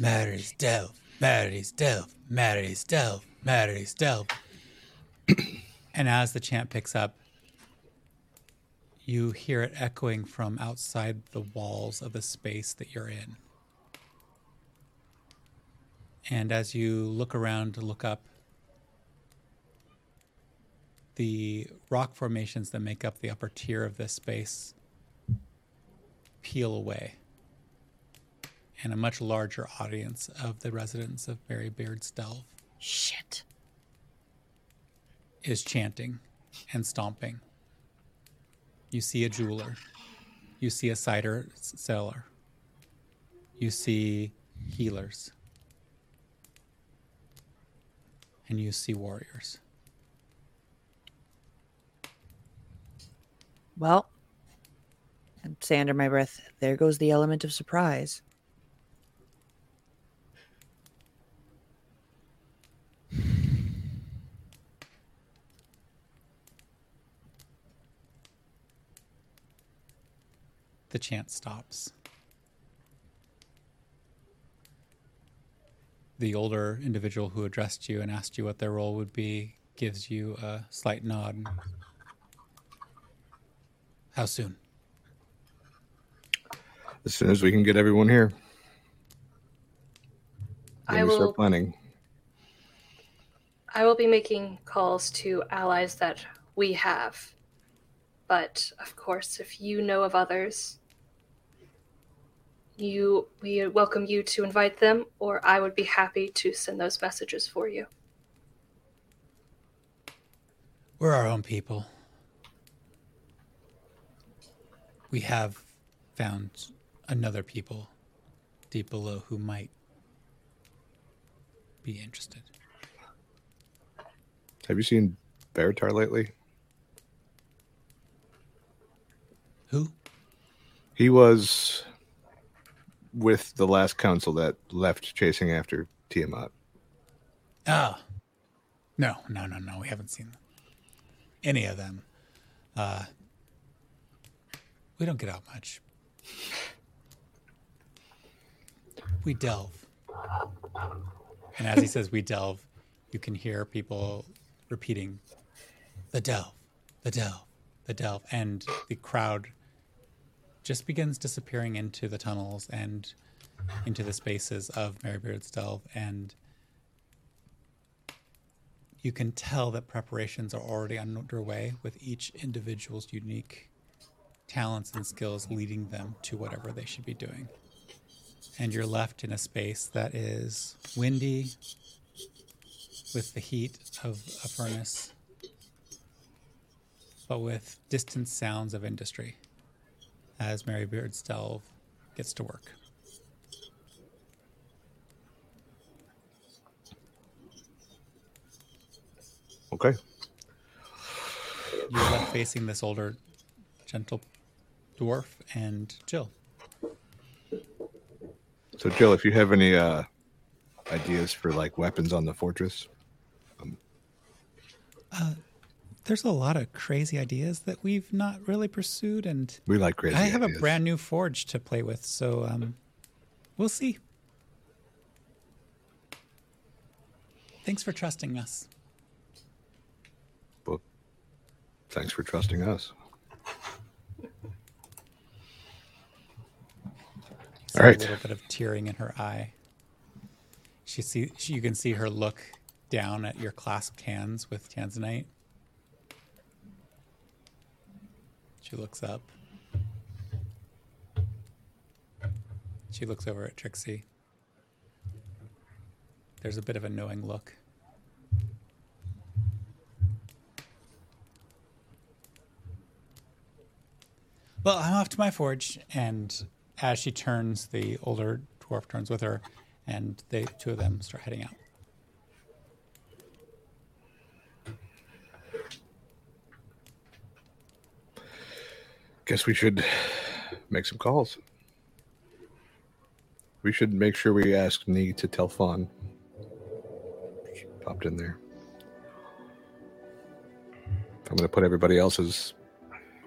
Mary's Delve, Mary's Delve, Mary's Delve, Mary's Delve. And as the chant picks up, you hear it echoing from outside the walls of the space that you're in. And as you look around to look up, the rock formations that make up the upper tier of this space peel away. And a much larger audience of the residents of Barry Beard's Delve Shit. Is chanting and stomping. You see a jeweler. You see a cider seller. You see healers. And you see warriors. Well, and say under my breath, there goes the element of surprise. The chant stops. The older individual who addressed you and asked you what their role would be gives you a slight nod. How soon? As soon as we can get everyone here, then I we will. start planning. I will be making calls to allies that we have. But of course, if you know of others, you we welcome you to invite them, or I would be happy to send those messages for you. We're our own people. We have found another people deep below who might be interested. Have you seen Veritar lately? Who? He was with the last council that left chasing after Tiamat. Oh. No, no, no, no. We haven't seen any of them. Uh, we don't get out much. We delve. And as he says, we delve, you can hear people repeating, the delve, the delve, the delve. And the crowd just begins disappearing into the tunnels and into the spaces of Marybeard's delve. And you can tell that preparations are already underway with each individual's unique talents and skills leading them to whatever they should be doing. And you're left in a space that is windy with the heat of a furnace, but with distant sounds of industry as Mary Beard's Delve gets to work. Okay. You're left facing this older, gentle dwarf and Jill. So, Jill, if you have any uh, ideas for like weapons on the fortress, There's a lot of crazy ideas that we've not really pursued, and we like crazy. I have ideas. a brand new forge to play with, so um, we'll see. Thanks for trusting us. Well, thanks for trusting us. All right. A little bit of tearing in her eye. She see she, you can see her look down at your clasped hands with Tanzanite. She looks up. She looks over at Trixie. There's a bit of a knowing look. Well, I'm off to my forge, and as she turns, the older dwarf turns with her, and they two of them start heading out. Guess we should make some calls. We should make sure we ask Nee to tell Fawn. She popped in there. I'm going to put everybody else's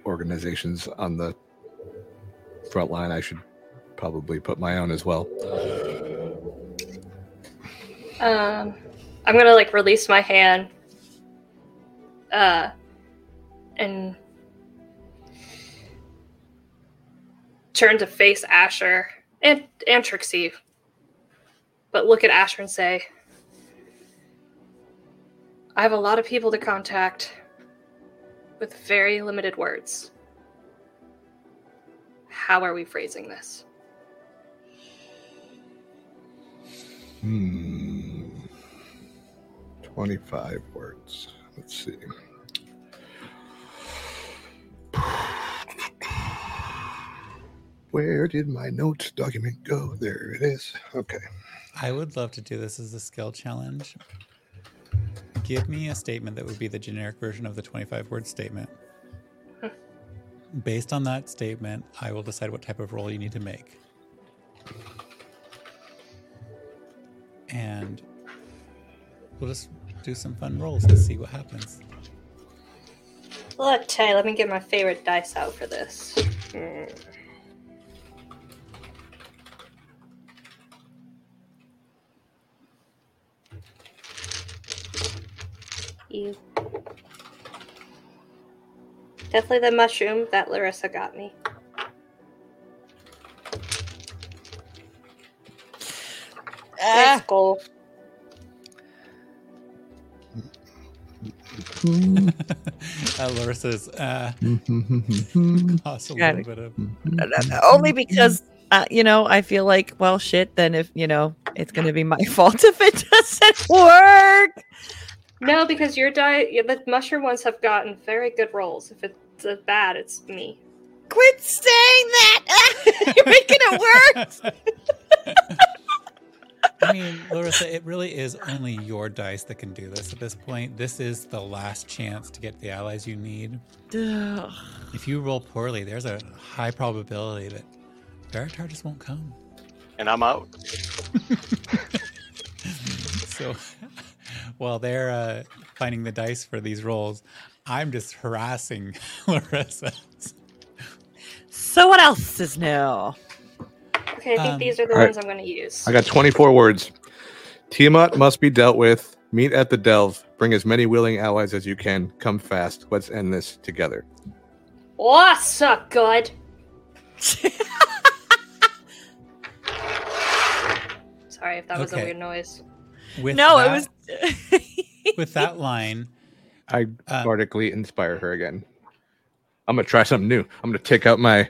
organizations on the front line, I should probably put my own as well. Um, I'm gonna like release my hand, uh, and turn to face Asher and and Trixie, but look at Asher and say, "I have a lot of people to contact with very limited words. How are we phrasing this?" Hmm. 25 words. Let's see. Where did my notes document go? There it is. Okay. I would love to do this as a skill challenge. Give me a statement that would be the generic version of the 25 word statement. Based on that statement, I will decide what type of roll you need to make. And we'll just do some fun rolls to see what happens. Look, Tay, let me get my favorite dice out for this. Hmm. You. Definitely the mushroom that Larissa got me. Ah, Next goal. Uh, Larissa's uh, costs a Yeah. little bit of. only because uh, you know I feel like well shit. Then if you know it's gonna be my fault if it doesn't work. No, because your die—the mushroom ones have gotten very good rolls. If it's uh, bad, it's me. Quit saying that. You're making it worse. I mean, Larissa, it really is only your dice that can do this at this point. This is the last chance to get the allies you need. Ugh. If you roll poorly, there's a high probability that Veritar just won't come. And I'm out. So while they're uh, finding the dice for these rolls, I'm just harassing Larissa. so what else is new? Okay, I think Um, these are the alright. ones I'm going to use. I got 24 words. Tiamat must be dealt with. Meet at the Delve. Bring as many willing allies as you can. Come fast. Let's end this together. What's up, good? Sorry if that was a weird noise. With no, that, it was. with that line. I Uh, inspire her again. I'm gonna try something new. I'm gonna take out my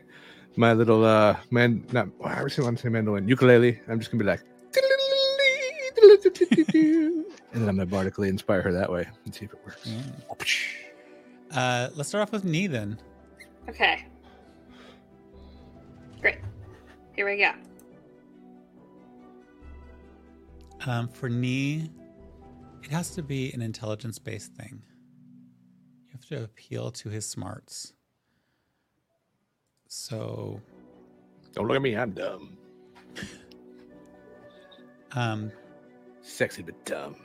my little uh man not I always want to say mandolin ukulele. I'm just gonna be like and then I'm gonna bardically inspire her that way and see if it works. Uh, let's start off with Nee then. Okay. Great. Here we go. Um, for Nee, it has to be an intelligence based thing. You have to appeal to his smarts. So, Don't look at me, I'm dumb. um, Sexy but dumb.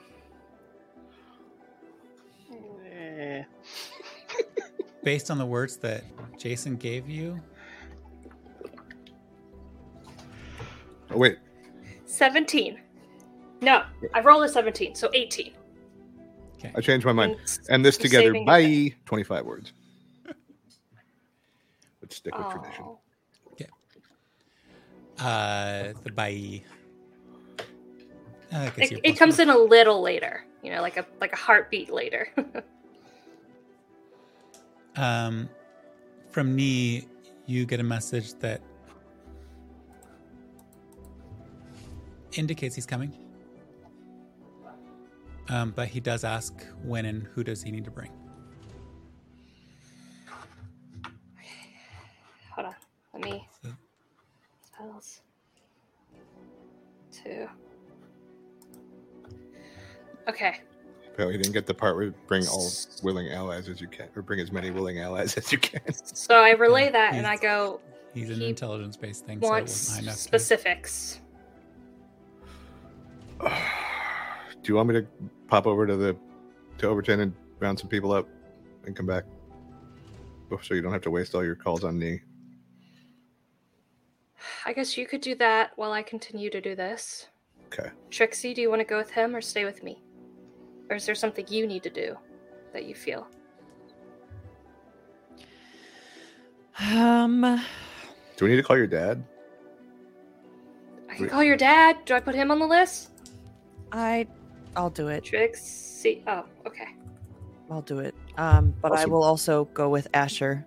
Eh, based on the words that Jason gave you, Oh wait, 17. No, I rolled a 17, so 18. I changed my mind. And s- End this together. saving Bye. it. 25 words. Let's stick with tradition. Uh, the bye. I guess It, it comes in a little later, you know, like a like a heartbeat later. Um, from Nee, you get a message that indicates he's coming. Um, but he does ask when and who does he need to bring. Hold on, let me So- spells. Two. Okay. Apparently, you didn't get the part where bring all willing allies as you can, or bring as many willing allies as you can. So I relay that and I go He's an He intelligence based thing, so it wants wasn't to- specifics. Do you want me to pop over to the to Overton and round some people up and come back? So you don't have to waste all your calls on me. I guess you could do that while I continue to do this. Okay. Trixie, do you want to go with him or stay with me? Or is there something you need to do that you feel? Um, Do we need to call your dad? I can call your dad. Do I put him on the list? I, I'll do it. Trixie. Oh, okay. I'll do it. Um, but I will also go with Asher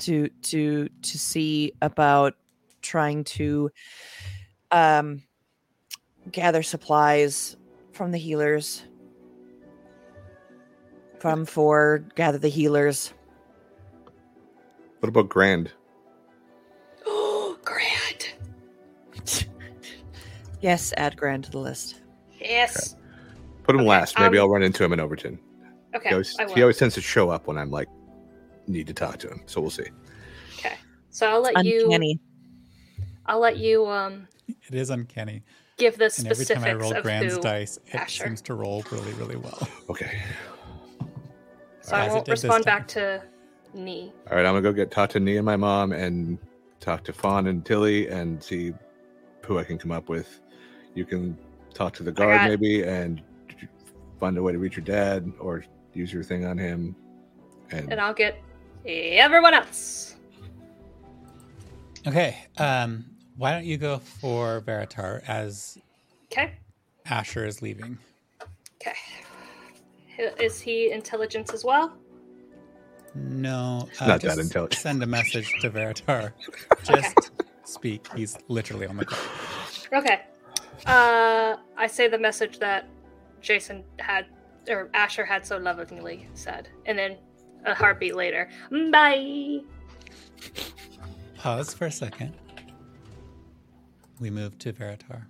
to to to see about trying to um gather supplies from the healers from for gather the healers. What about Grand? Oh, Grant. Yes, add Grand to the list. Yes. Put him Okay, last. Maybe um, I'll run into him in Overton. Okay. He always, I will. he always tends to show up when I'm like need to talk to him. So we'll see. Okay. So I'll let you. Uncanny. I'll let you um It is uncanny. give the And every specifics time I roll of Grand's who. dice, it Asher. seems to roll really, really well. Okay. So As I won't respond back to Nee. All right. I'm gonna go get talk to Nee and my mom and talk to Fawn and Tilly and see who I can come up with. You can talk to the guard got- maybe and find a way to reach your dad or use your thing on him. And, And I'll get everyone else. Okay. Um, why don't you go for Veritar as Okay. Asher is leaving? Okay. Is he intelligence as well? No, uh, not that just intelligent. Send a message to Veritar. Just speak. He's literally on the call. Okay. Uh, I say the message that Jason had, or Asher had so lovingly said, and then a heartbeat later. Bye. Pause for a second. We move to Veritar.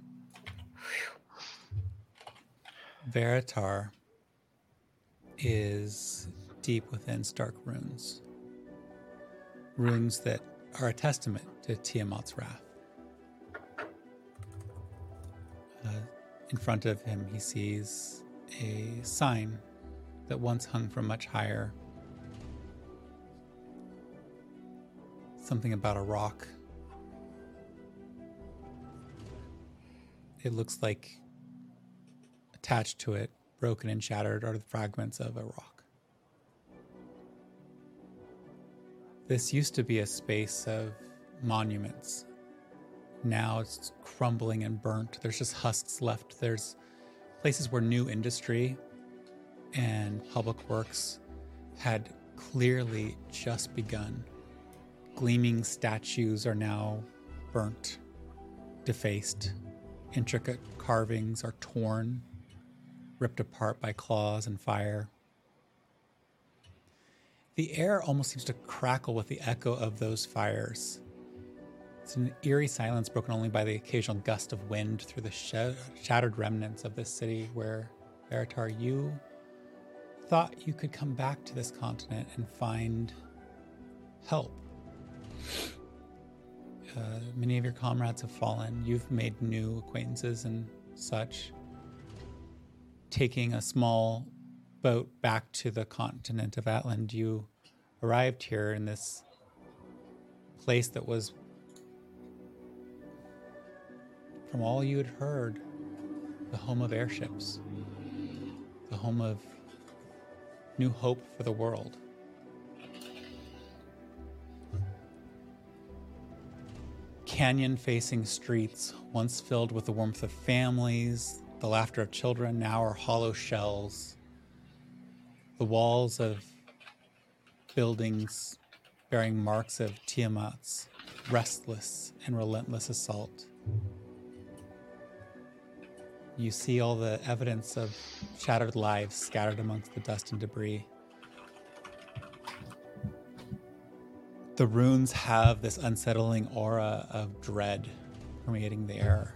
Veritar is deep within Stark runes. Runes that are a testament to Tiamat's wrath. Uh, in front of him, he sees a sign that once hung from much higher. Something about a rock. It looks like attached to it, broken and shattered, are the fragments of a rock. This used to be a space of monuments. Now it's crumbling and burnt. There's just husks left. There's places where new industry and public works had clearly just begun. Gleaming statues are now burnt, defaced. Intricate carvings are torn, ripped apart by claws and fire. The air almost seems to crackle with the echo of those fires. It's an eerie silence broken only by the occasional gust of wind through the sh- shattered remnants of this city where, Veritar, you thought you could come back to this continent and find help. Uh, many of your comrades have fallen. You've made new acquaintances and such. Taking a small boat back to the continent of Atland, you arrived here in this place that was, From all you had heard, the home of airships, the home of new hope for the world. Canyon facing streets, once filled with the warmth of families, the laughter of children, now are hollow shells. The walls of buildings bearing marks of Tiamat's restless and relentless assault. You see all the evidence of shattered lives scattered amongst the dust and debris. The runes have this unsettling aura of dread permeating the air.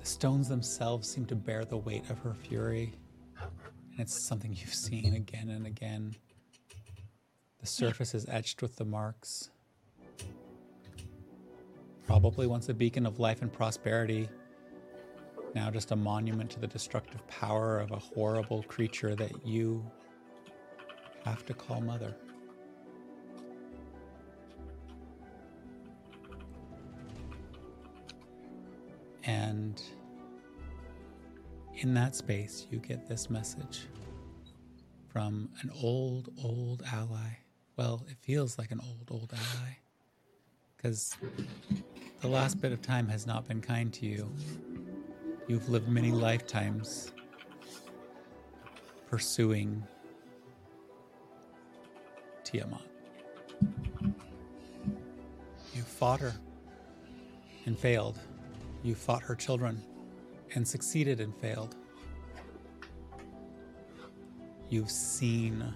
The stones themselves seem to bear the weight of her fury, and it's something you've seen again and again. The surface is etched with the marks. Probably once a beacon of life and prosperity, now just a monument to the destructive power of a horrible creature that you have to call mother. And in that space, you get this message from an old, old ally. Well, it feels like an old, old ally. Because the last bit of time has not been kind to you. You've lived many lifetimes pursuing Tiamat. You fought her and failed. You fought her children and succeeded and failed. You've seen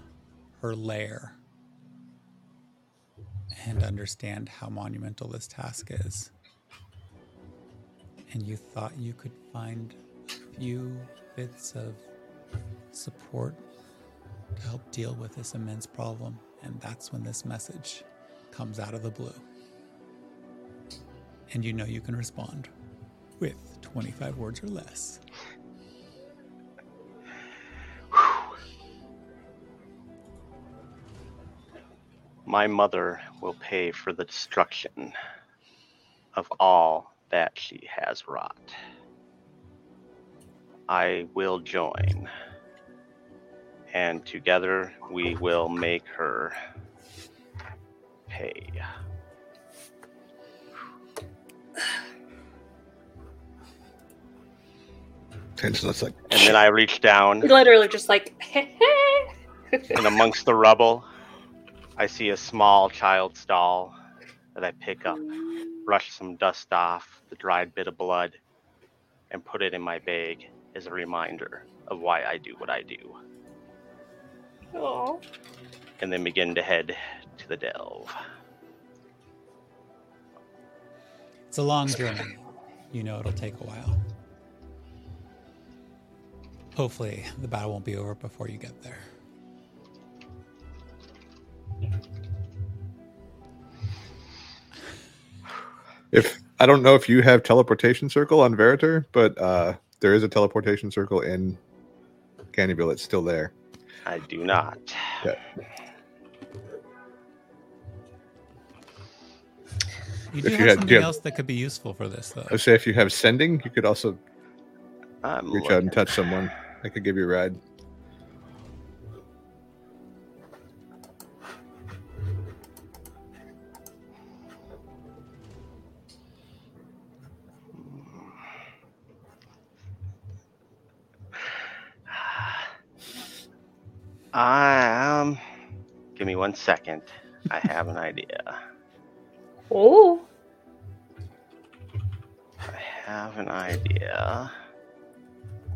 her lair and understand how monumental this task is. And you thought you could find a few bits of support to help deal with this immense problem. And that's when this message comes out of the blue. And you know you can respond with 25 words or less. My mother will pay for the destruction of all that she has wrought. I will join, and together we will make her pay. Tension's like, And then I reach down, Literally just like, and amongst the rubble, I see a small child's doll that I pick up, brush some dust off the dried bit of blood, and put it in my bag as a reminder of why I do what I do. oh, And then begin to head to the delve. It's a long journey. You know it'll take a while. Hopefully, the battle won't be over before you get there. If I don't know if you have teleportation circle on Veritar, but uh, there is a teleportation circle in Candyville. It's still there. I do not. You If do you have had- something yeah. else that could be useful for this, though. I say if you have sending, you could also I'm reach out and touch someone. I could give you a ride. I um. Give me one second. I have an idea. oh, I have an idea.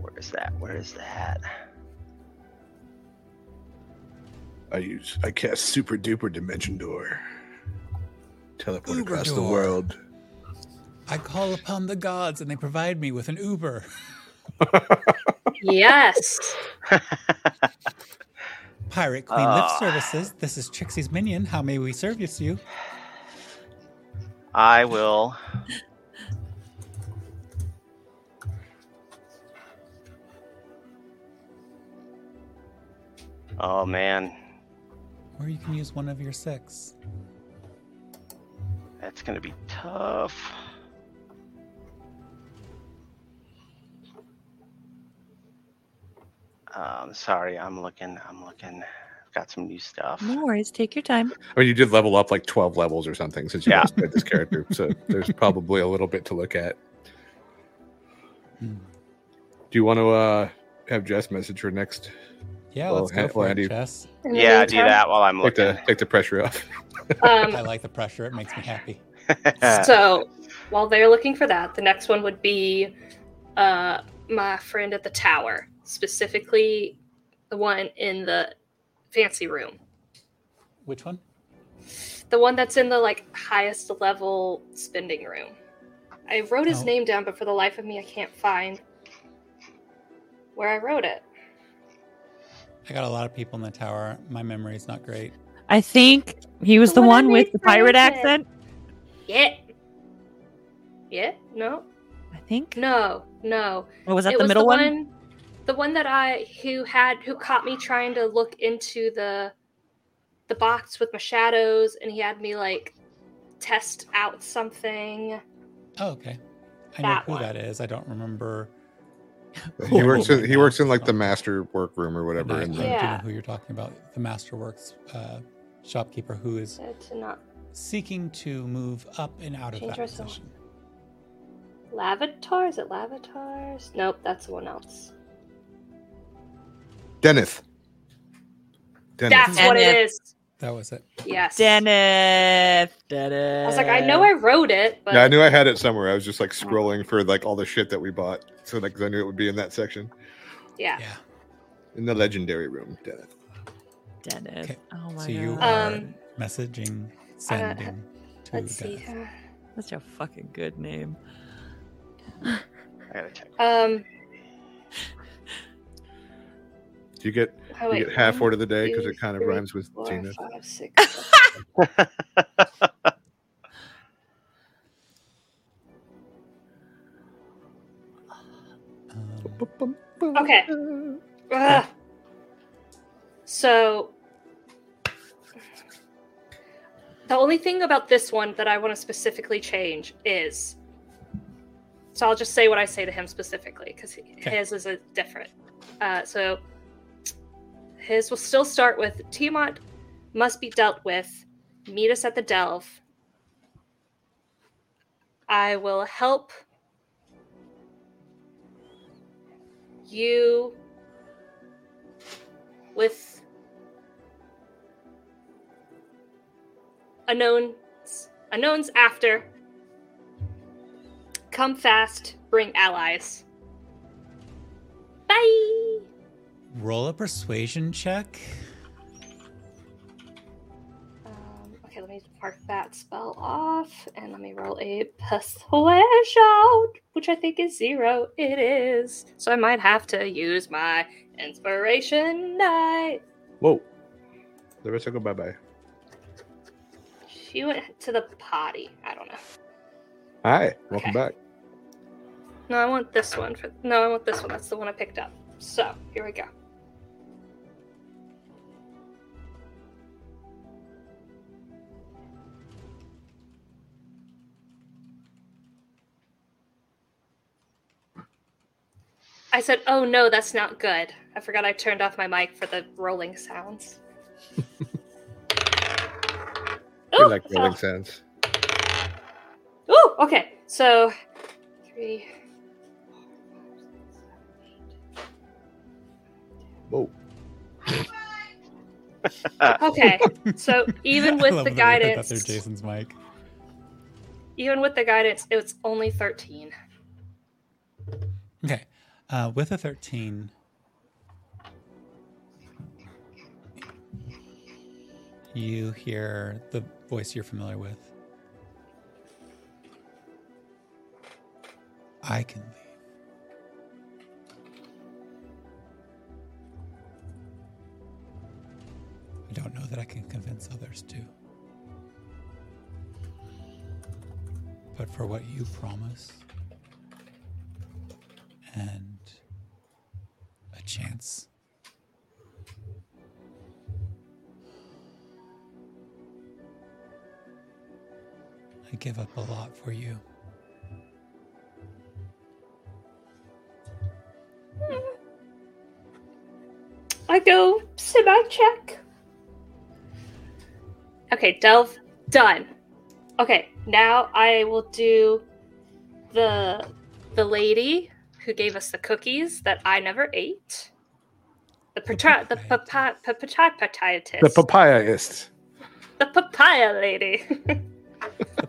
Where is that? Where is that? I use I cast super duper dimension door. Teleport Uber across the world. I call upon the gods and they provide me with an Uber. yes. Pirate Queen Lift Ah. Services. This is Trixie's minion. How may we service you? I will. Oh man, Or you can use one of your six. that's gonna be tough. Um, sorry, I'm looking. I'm looking. I've got some new stuff. No worries. Take your time. I mean, you did level up like 12 levels or something since you Yeah. last played this character. So there's probably a little bit to look at. Do you want to uh, have Jess message her next? Yeah, Well, let's go Ha- for it, Jess. In the Yeah, do that while I'm Take looking. the, take the pressure off. I Um, like the pressure. It makes me happy. so while they're looking for that, the next one would be uh, my friend at the tower, specifically the one in the fancy room, Which one? the one that's in the like highest level spending room. I wrote his Oh. name down, but for the life of me, I can't find where I wrote it. I got a lot of people in the tower. My memory is not great. I think he was The the one one with the pirate accent. Yeah. Yeah. No. I think. No. No. Or was that it the was middle the one? one the one that i who had who caught me trying to look into the the box with my shadows and he had me like test out something Oh, okay. I know who one. that is. I don't remember. he works in he works in like the No. master workroom or And whatever. I, I In do the, Yeah. know who you're talking about. The Masterworks uh, shopkeeper who is to not seeking to move up and out of Change that our position. lavatar is it lavatars nope that's someone else Dennis. Dennis. that's what it is. That was it. yes Dennis. Dennis. i was like i know i wrote it but yeah, I knew I had it somewhere. I was just like scrolling for like all the shit that we bought. So like 'cause I knew it would be in that section. yeah, Yeah. In the legendary room, Dennis. Dennis. Okay, Oh my So you are Um, messaging, sending to let's see Dennis. Such a fucking good name. I gotta check. um Do you get oh, you get half word of the day because it kind of three, rhymes with four, Zenith? five, six, Um, Okay. Ugh. So the only thing about this one that I want to specifically change is so I'll just say what I say to him specifically because Okay. his is a different. Uh, so his will still start with Tiamat must be dealt with. Meet us at the Delve. I will help you with unknowns unknowns after come fast bring allies bye roll a persuasion check. um, okay let me mark that spell off and let me roll a persuasion which i think is zero it is so i might have to use my inspiration die Whoa. The rest will go bye bye. she went to the potty i don't know Hi, welcome Okay. back. No, I want this one. For no, I want this one. That's the one I picked up. So here we go. I said, "Oh no, that's not good." I forgot I turned off my mic for the rolling sounds. We like fell. rolling oh. sounds. Ooh, okay. So three. Whoa. Okay. So even with the that we put that guidance, Jason's mic. even with the guidance, it's only thirteen. Okay. Uh, with a 13, you hear the voice you're familiar with. I can leave. I don't know that I can convince others to. But for what you promise and chance. I give up a lot for you. I go semi check. Okay, delve done. Okay, now I will do the the lady who gave us the cookies that I never ate. The patra- the papa papatitis. The papayaist. the papaya lady.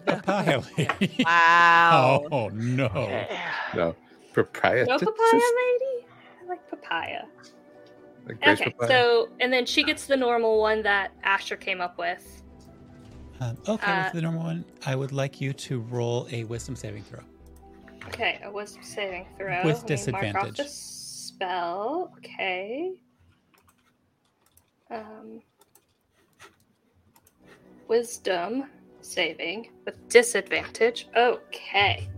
The papaya lady. Wow. Oh no. No. Proprietor. no papaya lady. I like papaya. Like Okay, Papaya. so and then she gets the normal one that Asher came up with. Um, okay, Uh, with the normal one, I would like you to roll a wisdom saving throw. Okay, a wisdom saving throw. With Let mark off disadvantage. the spell. Okay. Um, wisdom saving with disadvantage. Okay.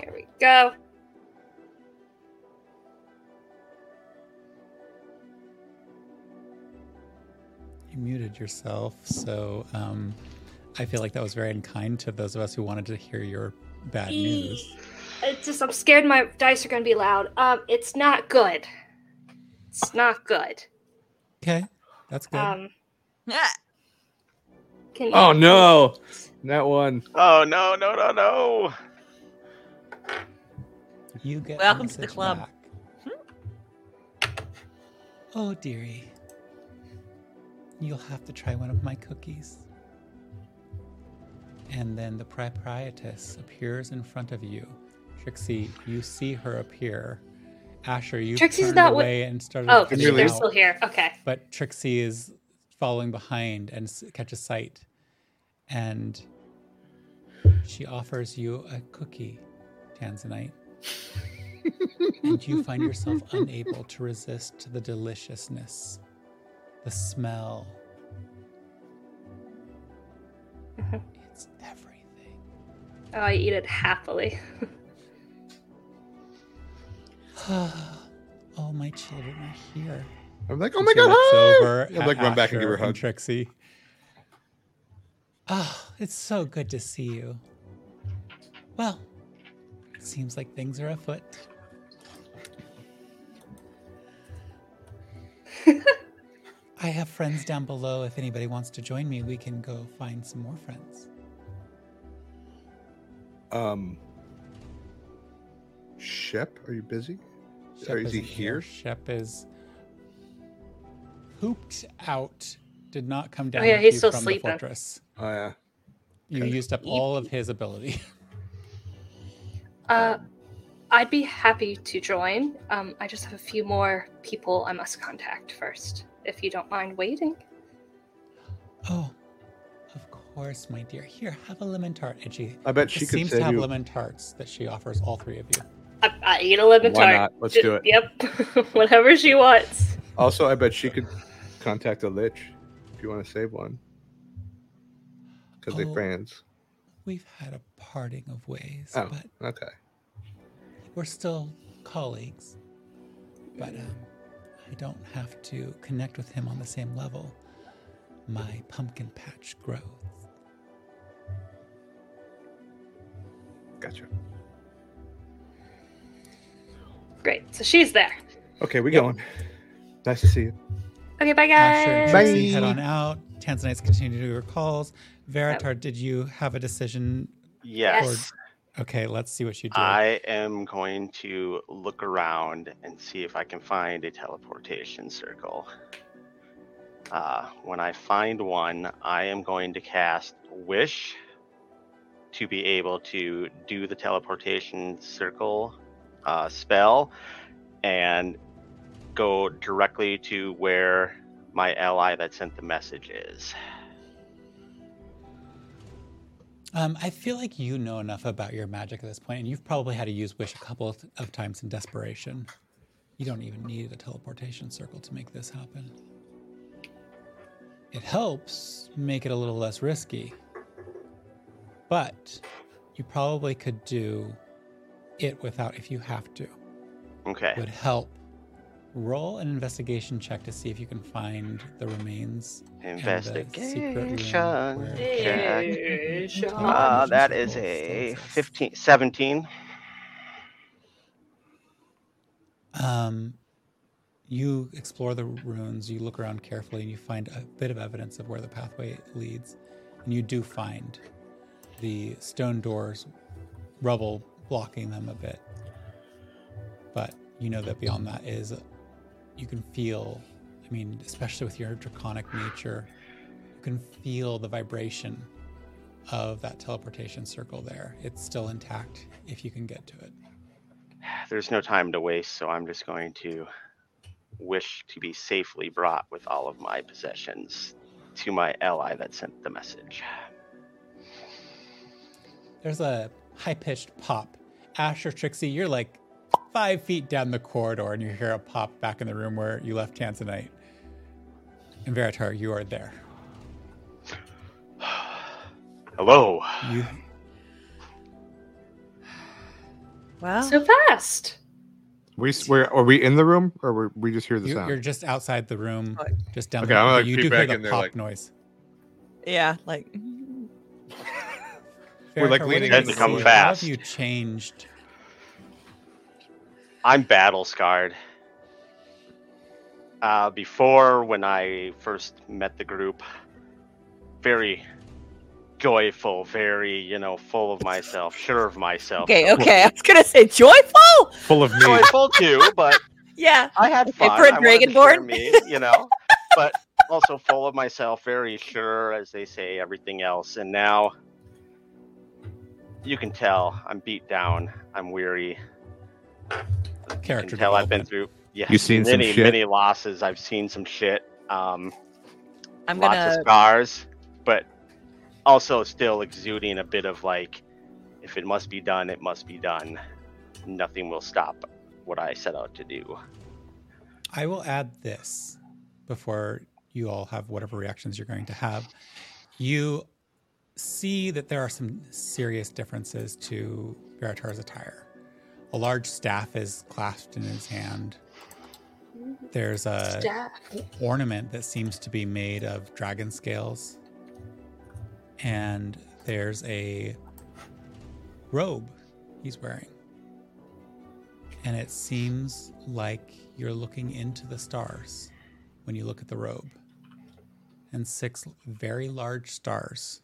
Here we go. You muted yourself, so um, I feel like that was very unkind to those of us who wanted to hear your bad news. It's just I'm scared my dice are gonna be loud. Um, it's not good. It's not good. Okay, that's good. Um, Yeah. can Oh no, that one. Oh no no no no! you get welcome to the club. back. Oh dearie, you'll have to try one of my cookies. And then the proprietress appears in front of you. Trixie, you see her appear. Asher, you Trixie's turned not away and started Oh, they're out. still here. Okay. but Trixie is following behind and catches sight, and she offers you a cookie, Tanzanite, and you find yourself unable to resist the deliciousness, the smell. I eat it happily. All my children are here. I'm like, oh my she god, looks hi! over I'd at like run back and give her a Asher hug. Trixie. Oh, it's so good to see you. Well, it seems like things are afoot. I have friends down below. If anybody wants to join me, we can go find some more friends. Um, Shep, are you busy? Shep Or is he isn't here? Shep is pooped out. Did not come down. Oh, yeah, he's still from sleeping. The fortress. Oh yeah. You Okay. used up all of his ability. Uh, I'd be happy to join. Um, I just have a few more people I must contact first, if you don't mind waiting. Oh, of course, my dear. Here, have a lemon tart. And she I bet she just could seems to have you. lemon tarts that she offers all three of you. I, I eat a lemon Why tart. not? Let's Ju- do it. Yep, whatever she wants. Also, I bet she could contact a lich if you want to save one. Because Oh. they're friends. We've had a parting of ways, Oh, but okay. we're still colleagues. But um, I don't have to connect with him on the same level. My pumpkin patch growth. Gotcha. Great. So she's there. Okay, we going. Nice to see you. Okay, bye Asher and guys. Bye. Head on out. Tanzanites continue to do her calls. Veritar, did you have a decision? Yes. Okay, let's see what you do. I am going to look around and see if I can find a teleportation circle. Uh, when I find one, I am going to cast Wish to be able to do the teleportation circle uh, spell and go directly to where my ally that sent the message is. Um, I feel like you know enough about your magic at this point, and you've probably had to use wish a couple of, of times in desperation. You don't even need a teleportation circle to make this happen. It helps make it a little less risky, but you probably could do it without if you have to. Okay. Would help. Roll an investigation check to see if you can find the remains. and the secret Investigation. where- check. Uh, that Intelligence is roll a tells 15, 17. Um, you explore the ruins, you look around carefully, and you find a bit of evidence of where the pathway leads. And you do find the stone doors, rubble blocking them a bit. But you know that beyond that is, you can feel, I mean, especially with your draconic nature, you can feel the vibration of that teleportation circle there. It's still intact if you can get to it. There's no time to waste, so I'm just going to wish to be safely brought with all of my possessions to my ally that sent the message. There's a high pitched pop. Ash or Trixie, you're like five feet down the corridor and you hear a pop back in the room where you left Tanzanite. And Veritar, you are there. Hello. You Wow. So fast. We we're, are we in the room or were we just hear the you, sound? you're just outside the room, just down Okay, the I'm gonna, like, You do hear back the in there, pop like- noise. yeah, like We're, like, Veritar, what leaning do in to come see? How have you changed? I'm battle scarred. Uh, before, when I first met the group, very joyful, very, you know, full of myself, sure of myself. okay, okay. I was gonna say joyful. Full of me. Joyful too, but Yeah. I had fun. for a I wanted to Dragonborn? share Me, you know, but also full of myself, very sure, as they say, everything else. And now you can tell I'm beat down. I'm weary. You Character can tell I've been through yeah, You've seen some many, shit? many losses. I've seen some shit. Um, I'm lots gonna of scars, but also still exuding a bit of like, if it must be done, it must be done. Nothing will stop what I set out to do. I will add this before you all have whatever reactions you're going to have. You see that there are some serious differences to Veritar's attire. A large staff is clasped in his hand. There's a Staff. ornament that seems to be made of dragon scales. And there's a robe he's wearing. And it seems like you're looking into the stars when you look at the robe. And six very large stars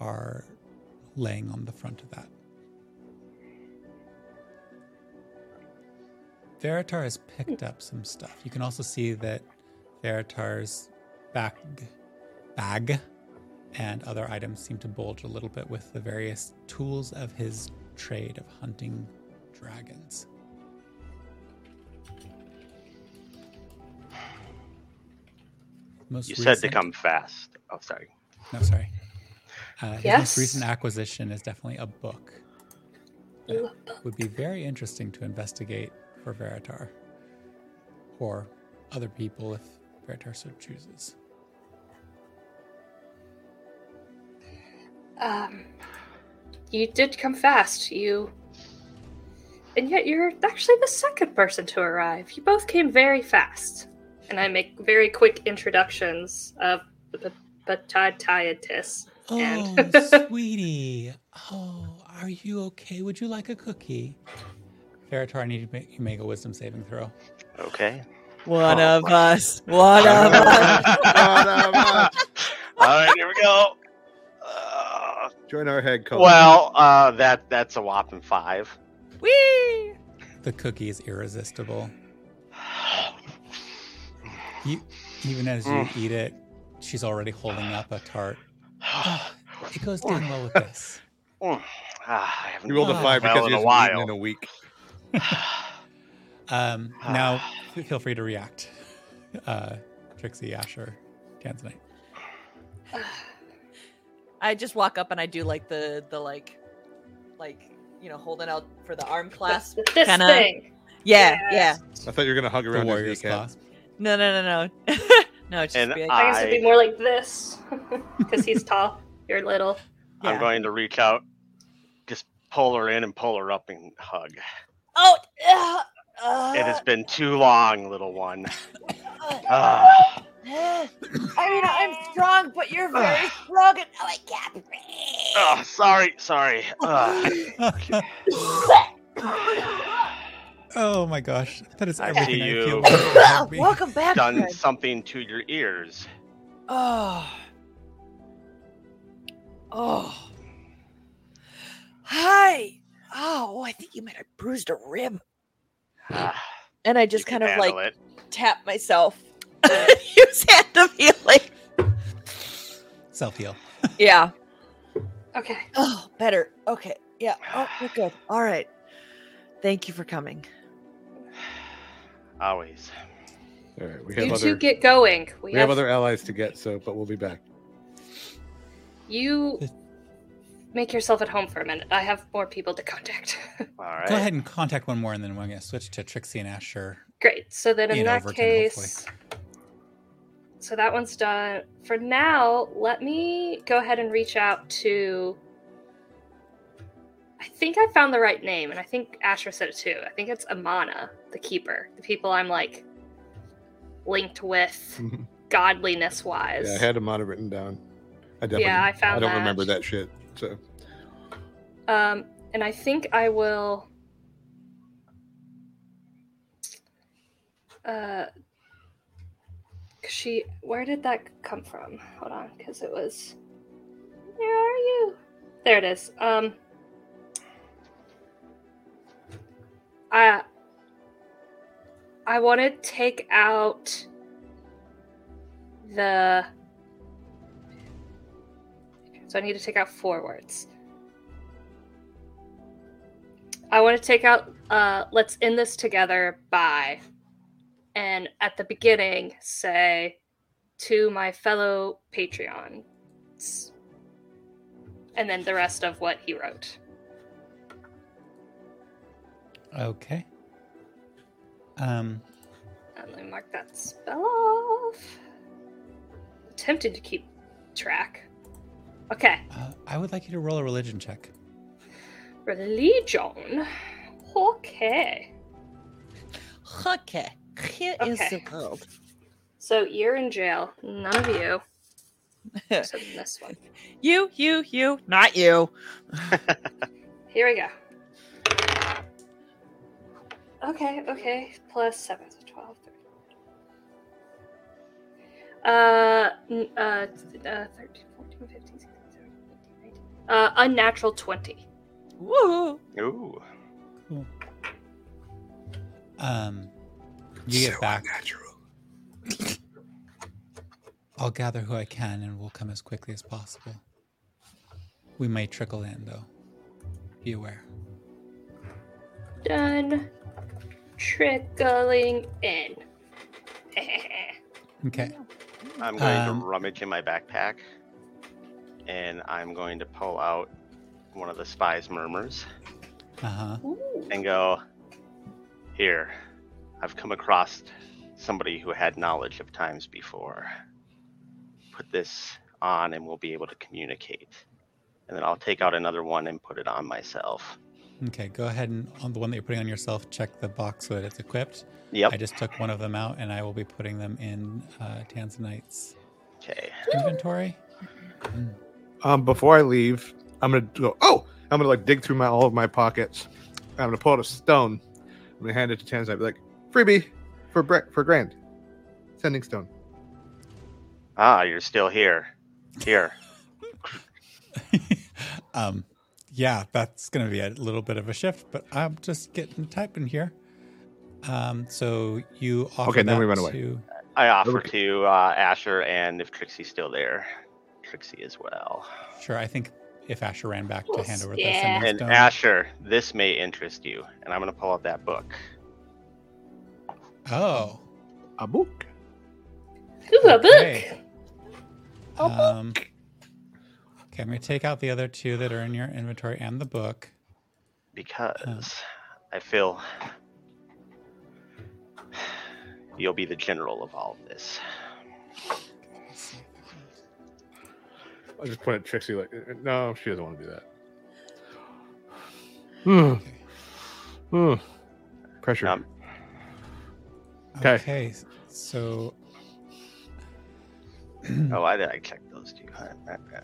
are laying on the front of that. Veritar has picked up some stuff. You can also see that Veritar's back bag and other items seem to bulge a little bit with the various tools of his trade of hunting dragons. Most You said to come fast. Oh, sorry. No, sorry. Uh, his Yes? most recent acquisition is definitely a book. that would be very interesting to investigate for Veritar or other people if Veritar so chooses. Um, you did come fast. You, and yet you're actually the second person to arrive. You both came very fast, and I make very quick introductions of the Batatiatis. Oh, And- sweetie. Oh, are you okay? Would you like a cookie? Veritar, I need to make you make a wisdom saving throw. Okay. one Oh, of us. One of us. One of us. All right, here we go. Uh, Join our head coach. well, uh, that that's a whopping five. Whee! The cookie is irresistible. You, even as you Mm. eat it, she's already holding up a tart. It goes down well with this. Ah, I haven't You rolled a five because in you a hasn't eaten in a week. Um, now, feel free to react. Uh, Trixie, Asher, Tanzanite. I just walk up and I do like the the like like you know holding out for the arm clasp. This Kinda- thing. Yeah, yeah. I thought you were gonna hug around the warrior's kneecap. clasp. No, no, no, no. no, it's just And be like, I guess it'd be more like this, because he's tall. You're little. yeah. I'm going to reach out, just pull her in and pull her up and hug. Oh, uh, uh, It has been too long, little one. uh, Ah. I mean, I'm strong, but you're very strong, and oh, I can't breathe. Oh, sorry, sorry. Oh my gosh, that is I everything see I you. feel. About me. Welcome back. Done Fred. something to your ears. Oh. Oh. Hi. Oh, I think you might have bruised a rib. Ah, And I just can kind of like it. tap myself. Use hand of healing. Self heal. Yeah. Okay. Oh, better. Okay. Yeah. Oh, we're good. All right. Thank you for coming. Always. All right, we have You other two get going. We, we have other allies to get, so but we'll be back. You make yourself at home for a minute. I have more people to contact. All right. Go ahead and contact one more, and then we're going to switch to Trixie and Asher. Great. So then in Ian that Overton, case, so that one's done. For now, let me go ahead and reach out to. I think I found the right name, and I think Asher said it too. I think it's Amana, the keeper, the people I'm like linked with, godliness wise. Yeah, I had Amana written down. I definitely. Yeah, I found I don't that. remember that shit. So Um, and I think I will. Uh, she, where did that come from? Hold on, because it was. Where are you? There it is. Um, I. I want to take out the. So I need to take out four words. I want to take out uh let's end this together by and at the beginning say to my fellow Patreons. And then the rest of what he wrote. Okay. Um, And let me mark that spell off. Tempted to keep track. Okay. uh, I would like you to roll a religion check. Religion. Okay. Okay. Here is Okay. the world. So you're in jail. None of you. Except this one. you, you, you, not you. Here we go. Okay, okay. Plus 7, so 12, 13. Uh, n- uh, uh, 13, 14, 15, 16, 17, 18, 19. Uh, unnatural 20. Woo. Ooh. Um, you get back. Natural. I'll gather who I can, and we'll come as quickly as possible. We may trickle in, though. Be aware. Done. Trickling in. Okay. I'm going Um, to rummage in my backpack and I'm going to pull out one of the spy's murmurs Uh huh. And go, Here, I've come across somebody who had knowledge of times before. Put this on and we'll be able to communicate. And then I'll take out another one and put it on myself. Okay. Go ahead and on the one that you're putting on yourself, check the box so that it's equipped. Yep. I just took one of them out, and I will be putting them in uh, Tanzanite's Okay. inventory. Um, before I leave, I'm gonna go. Oh, I'm gonna like dig through my all of my pockets. I'm gonna pull out a stone. I'm gonna hand it to Tanzanite. I'll be like, freebie for Bre- for Grand. Sending stone. Ah, you're still here. Here. um, yeah, that's going to be a little bit of a shift, but I'm just getting typing here. Um, so you offer Okay, then we run away. to I offer Okay. to uh, Asher and if Trixie's still there, Trixie as well. sure. I think if Asher ran back to hand over the Yeah. sending And stone, Asher, this may interest you. And I'm going to pull out that book. oh, A book. Ooh, a book. okay. Um, okay, I'm going to take out the other two that are in your inventory and the book. because I feel you'll be the general of all of this. I just point at Trixie like, "Uh, no, she doesn't want to do that. Hmm. Hmm. Pressure. Um, Okay. Okay, so oh, why did I check those two? Huh, huh, huh.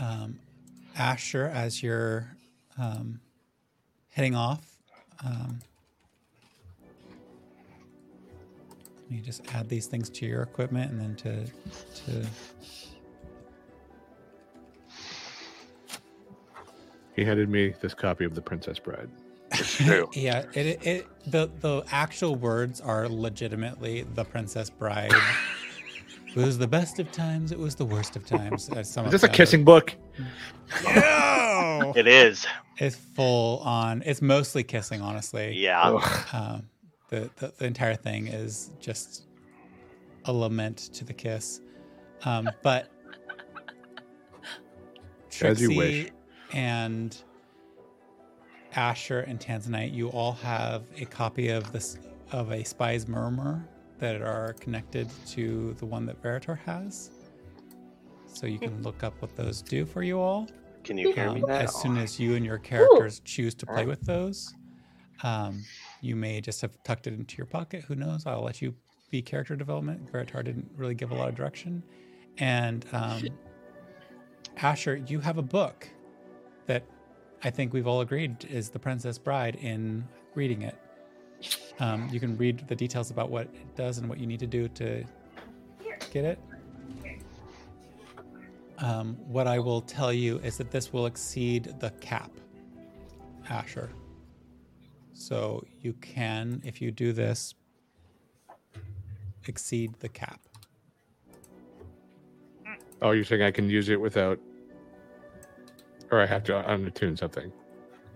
Um, Asher, as you're um, heading off, um, You just add these things to your equipment and then to to He handed me this copy of The Princess Bride. It's true. Yeah, it, it, it the the actual words are legitimately the Princess Bride. it was the best of times. It was the worst of times. as some Is this a kissing out. book? No! it is. it's full on. It's mostly kissing, honestly. Yeah. Um, the, the the entire thing is just a lament to the kiss. Um, but As you Trixie wish. and Asher and Tanzanite, you all have a copy of this of a spy's murmur that are connected to the one that Veritar has. So you can look up what those do for you all. Can you hear me Um, now? as soon as you and your characters choose to play with those, um, you may just have tucked it into your pocket. Who knows? I'll let you be character development. Veritar didn't really give a lot of direction. And um, Asher, you have a book that I think we've all agreed is The Princess Bride in reading it. Um, you can read the details about what it does and what you need to do to get it. Um, what I will tell you is that this will exceed the cap, Asher. So you can, if you do this, exceed the cap. Oh, you're saying I can use it without, or I have to unattune something?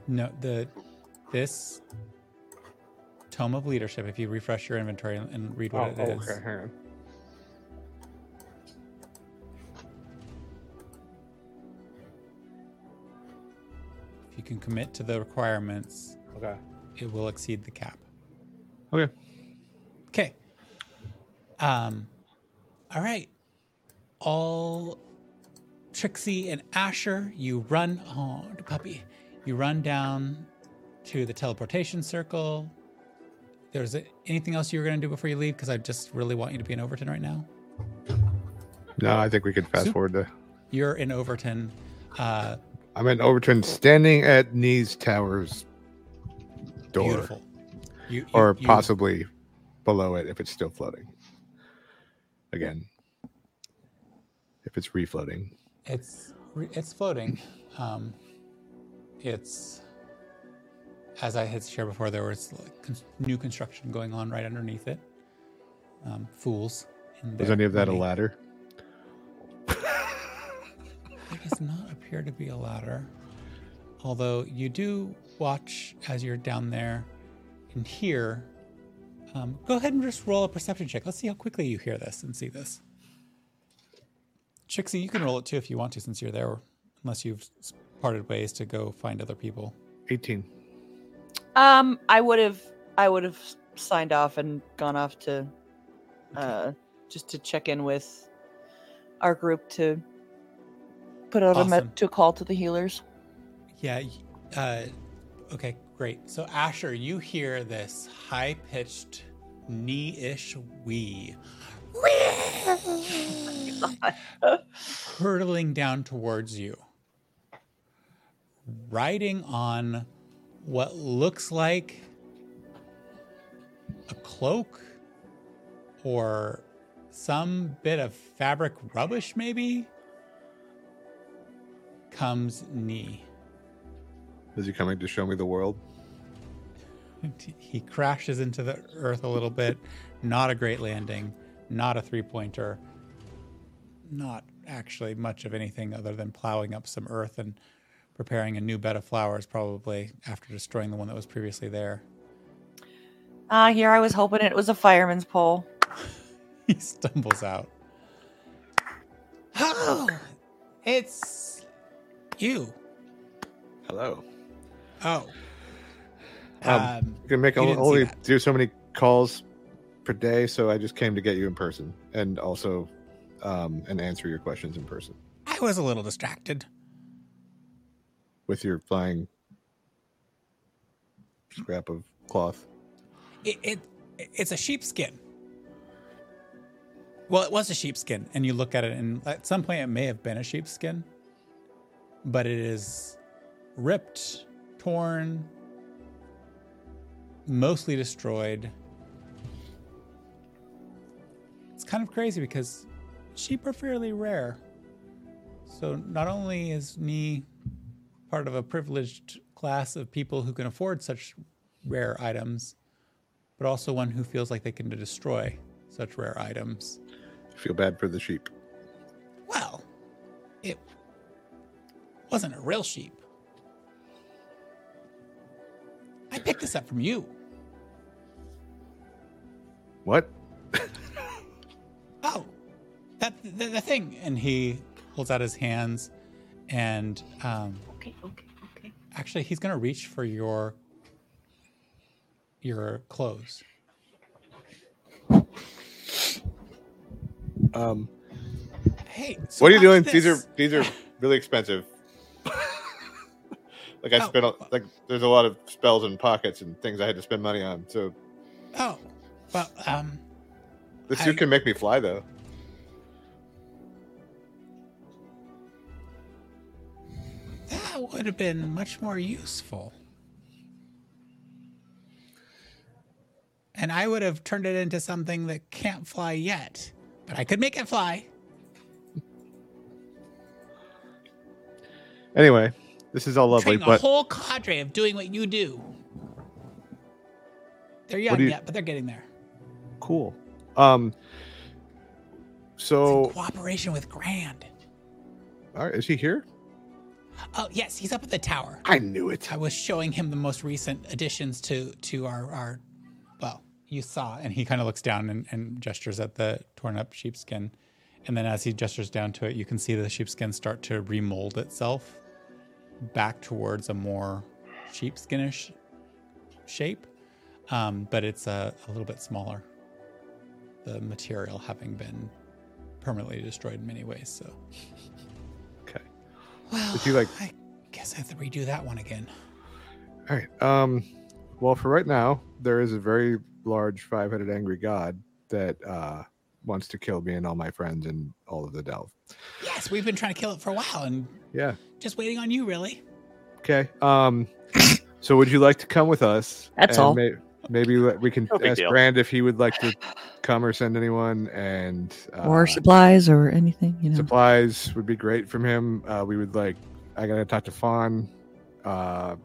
No, the this tome of leadership. If you refresh your inventory and, and read what oh, it is, okay, hang on. if you can commit to the requirements, Okay. it will exceed the cap. Okay. Okay. Um, all right. All Trixie and Asher, you run. Oh, the puppy. You run down to the teleportation circle. There's a, anything else you were going to do before you leave? Because I just really want you to be in Overton right now. No, I think we could fast forward to. You're in Overton. Uh, I'm in Overton, standing at Nee's Tower's door, beautiful. You, you- or you- possibly below it if it's still floating. Again, if it's refloating. It's it's floating. Um, it's as I had shared before. There was like con- new construction going on right underneath it. Um, fools. in Is any of that a ladder? It does not appear to be a ladder. Although you do watch as you're down there and hear. Um, go ahead and just roll a perception check. Let's see how quickly you hear this and see this. Trixie, you can roll it too if you want to, since you're there, unless you've parted ways to go find other people. 18. Um, I would have, I would have signed off and gone off to, uh, just to check in with our group to put out a Awesome. met to a call to the healers. Yeah. Uh, okay, great. So Asher, you hear this high-pitched, knee-ish wee hurtling down towards you, riding on what looks like a cloak or some bit of fabric rubbish, maybe, comes Nee. Is he coming to show me the world? He crashes into the earth a little bit. Not a great landing. Not a three pointer. Not actually much of anything other than plowing up some earth and preparing a new bed of flowers, probably after destroying the one that was previously there. Ah, here I was hoping it was a fireman's pole. He stumbles out. Oh, it's you. Hello. Oh. Um, Um, You can make You only, only do so many calls per day, so I just came to get you in person and also um, and answer your questions in person I was a little distracted. With your flying scrap of cloth. it, it it's a sheepskin. Well, it was a sheepskin, and you look at it, and at some point it may have been a sheepskin, but it is ripped, torn, mostly destroyed. It's kind of crazy because sheep are fairly rare. So not only is Nee part of a privileged class of people who can afford such rare items, but also one who feels like they can destroy such rare items. Feel bad for the sheep. Well, it wasn't a real sheep. I picked this up from you. What? Oh, that the, the thing. And he holds out his hands, and um, Okay, okay, okay. actually, he's gonna reach for your your clothes. Um, Hey, so what are you watch doing? These are these are really expensive. like I Oh. spent, a- like there's a lot of spells and pockets and things I had to spend money on. So Oh, well, um, the suit I- can make me fly, though. That would have been much more useful. And I would have turned it into something that can't fly yet, but I could make it fly. Anyway, this is all lovely, Training a but whole cadre of doing what you do. They're young you- yet, but they're getting there. cool. Um, so cooperation with Grand. all right, is he here? Oh yes, he's up at the tower. I knew it. I was showing him the most recent additions to to our our. Well, you saw, and he kind of looks down and, and gestures at the torn up sheepskin, and then as he gestures down to it, you can see the sheepskin start to remold itself back towards a more sheepskinish shape, um, but it's a, a little bit smaller. The material having been permanently destroyed in many ways, so. Okay. Well, Would you like- I guess I have to redo that one again. All right. Um, well, for right now, there is a very large five-headed angry god that uh, wants to kill me and all my friends and all of the delve. Yes, we've been trying to kill it for a while and Yeah. just waiting on you, really. Okay. Um, so would you like to come with us? That's And all. May- maybe we can No ask deal. Brand if he would like to come or send anyone, and uh, or supplies or anything, you know. supplies would be great from him. Uh, we would like. I gotta talk to Fawn. Uh,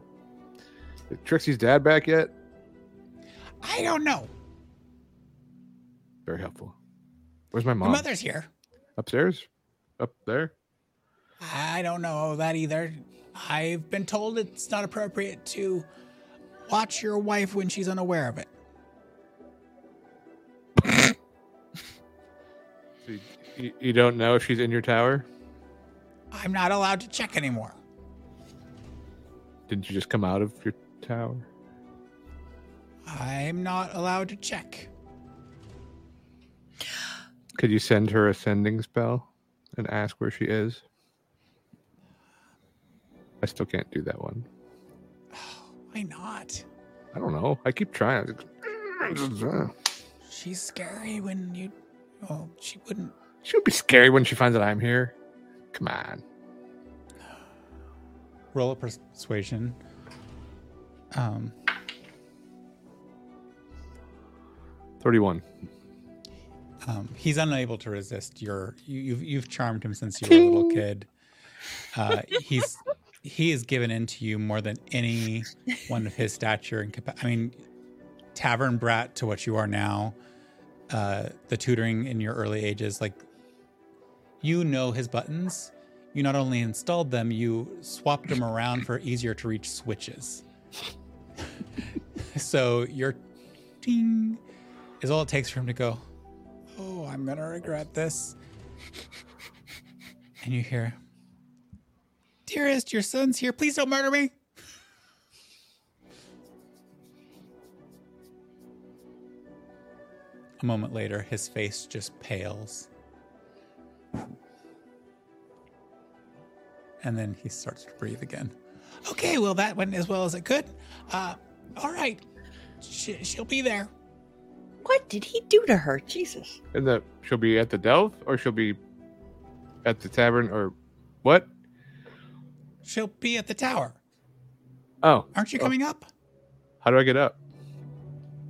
is Trixie's dad back yet? I don't know. Very helpful. Where's my My mom? mother's here. Upstairs? Up there? I don't know that either. I've been told it's not appropriate to watch your wife when she's unaware of it. You, you- you don't know if she's in your tower? I'm not allowed to check anymore. Didn't you just come out of your tower? I'm not allowed to check. Could you send her a sending spell and ask where she is? I still can't do that one. Why not? I don't know. I keep trying. She's scary when you. Oh, she wouldn't. She would be scary when she finds that I'm here. Come on. Roll a persuasion. Um, 31. um, he's unable to resist your. You, you've you've charmed him since you were a little kid. Uh, he's he has given in to you more than any one of his stature and capa- I mean, tavern brat to what you are now. Uh, the tutoring in your early ages, like you know his buttons. You not only installed them, you swapped them around for easier to reach switches. so your ding is all it takes for him to go, Oh, I'm gonna regret this. And you hear, Dearest, your son's here. Please don't murder me. A moment later, his face just pales. And then he starts to breathe again. Okay, well, that went as well as it could. Uh, all right. She, she'll be there. What did he do to her? Jesus. And the she'll be at the Delve or she'll be at the tavern or what? She'll be at the tower. Oh, Aren't you Oh. coming up? how do I get up?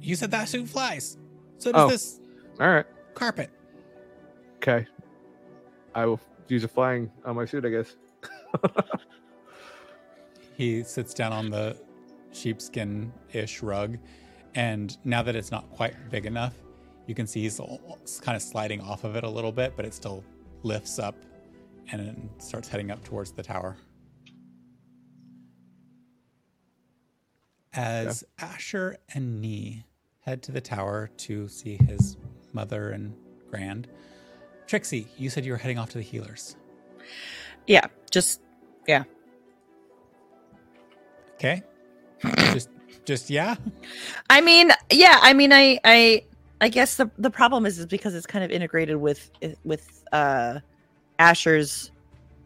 You said that suit flies. So does Oh. this All right. carpet. Okay. I will use a flying on my suit, I guess. He sits down on the sheepskin ish rug, and now that it's not quite big enough, you can see he's kind of sliding off of it a little bit, but it still lifts up and starts heading up towards the tower. As Asher and Nee head to the tower to see his mother and grand, Trixie, you said you were heading off to the healers. Yeah, just yeah. Okay. just, just yeah. I mean, yeah. I mean, I, I, I guess the the problem is is because it's kind of integrated with with uh, Asher's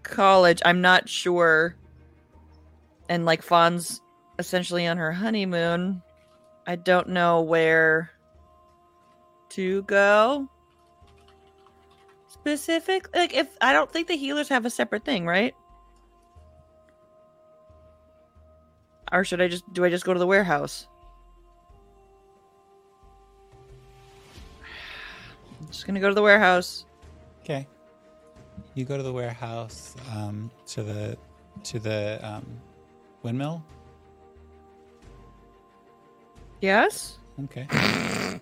college. I'm not sure. And like Fawn's essentially on her honeymoon. I don't know where to go. Specific, like if I don't think the healers have a separate thing, right? Or should I just do I just go to the warehouse? I'm just gonna go to the warehouse. Okay. You go to the warehouse, um, to the to the um, windmill. Yes. Okay.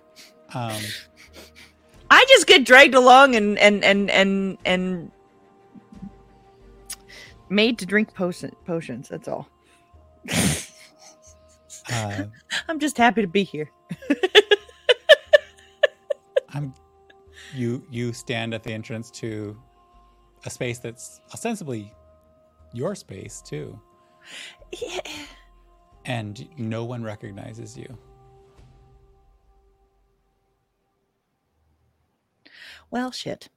Um, I just get dragged along and and and and and made to drink potion, potions. That's all. uh, I'm just happy to be here. I'm. You you stand at the entrance to a space that's ostensibly your space too, Yeah. And no one recognizes you. Well, shit.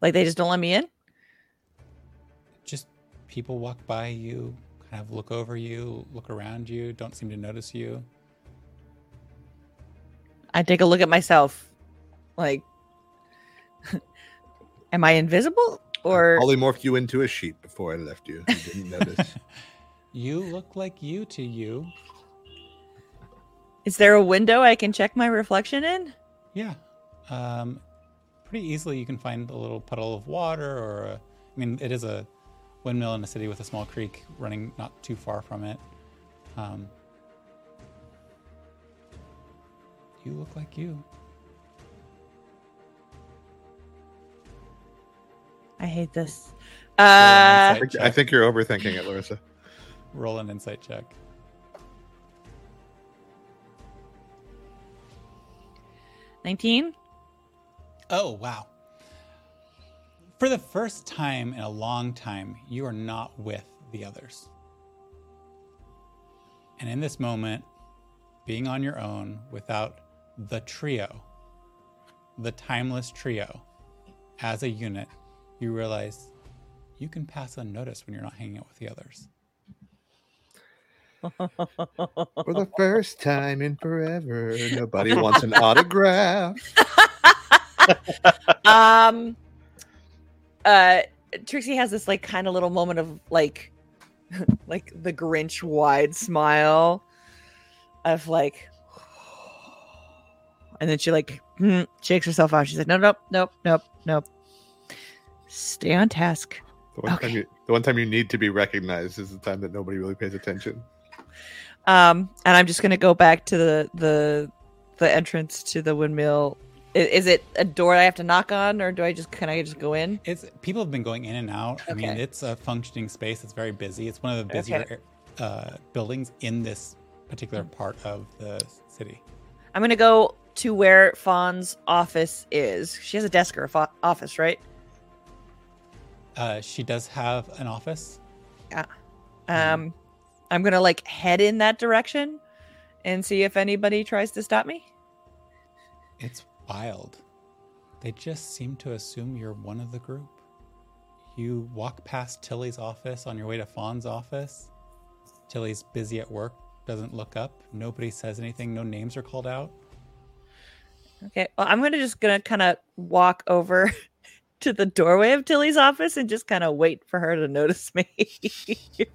Like they just don't let me in. Just people walk by you, kind of look over you, look around you, don't seem to notice you. I take a look at myself. Like, am I invisible or? I polymorphed you into a sheep before I left you. You didn't notice. You look like you to you. Is there a window I can check my reflection in? Yeah. Um, pretty easily you can find a little puddle of water or a, I mean, it is a windmill in a city with a small creek running not too far from it. Um, you look like you. I hate this. Uh, I think, insight I check. think you're overthinking it, Larissa. Roll an insight check. nineteen. Oh, wow. For the first time in a long time, you are not with the others. And in this moment, being on your own without the trio, the timeless trio, as a unit, you realize you can pass unnoticed when you're not hanging out with the others. For the first time in forever, nobody wants an autograph. um uh trixie has this like kind of little moment of like like the grinch wide smile of like and then she like hmm, shakes herself out she's like no nope nope nope nope stay on task The one, Okay. you, the one time you need to be recognized is the time that nobody really pays attention. Um and i'm just gonna go back to the the the entrance to the windmill I- is it a door i have to knock on or do i just can i just go in It's people have been going in and out. I mean, it's a functioning space. It's very busy. It's one of the busier uh, buildings in this particular part of the city. I'm gonna go to where Fawn's office is. She has a desk or a fo- office, right? Uh, she does have an office. Yeah. Um, I'm gonna like head in that direction and see if anybody tries to stop me. It's wild. They just seem to assume you're one of the group. You walk past Tilly's office on your way to Fawn's office. Tilly's busy at work, doesn't look up. Nobody says anything. No names are called out. Okay, well, I'm gonna just gonna kind of walk over to the doorway of Tilly's office and just kind of wait for her to notice me.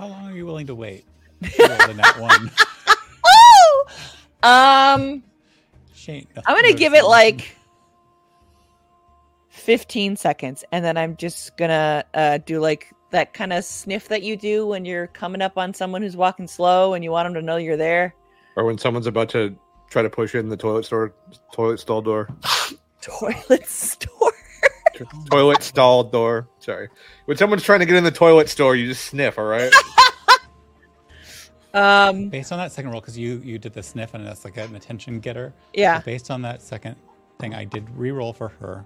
How long are you willing to wait? You rolled a nat one. Woo! Um, She ain't I'm gonna give it like 15 seconds, and then I'm just gonna uh, do like that kind of sniff that you do when you're coming up on someone who's walking slow and you want them to know you're there. Or when someone's about to try to push in the toilet store, toilet stall door, Toilet store. toilet stall door. Sorry, when someone's trying to get in the toilet store, you just sniff. All right. Um. Based on that second roll, because you you did the sniff and that's like an attention getter. Yeah. So based on that second thing, I did re-roll for her,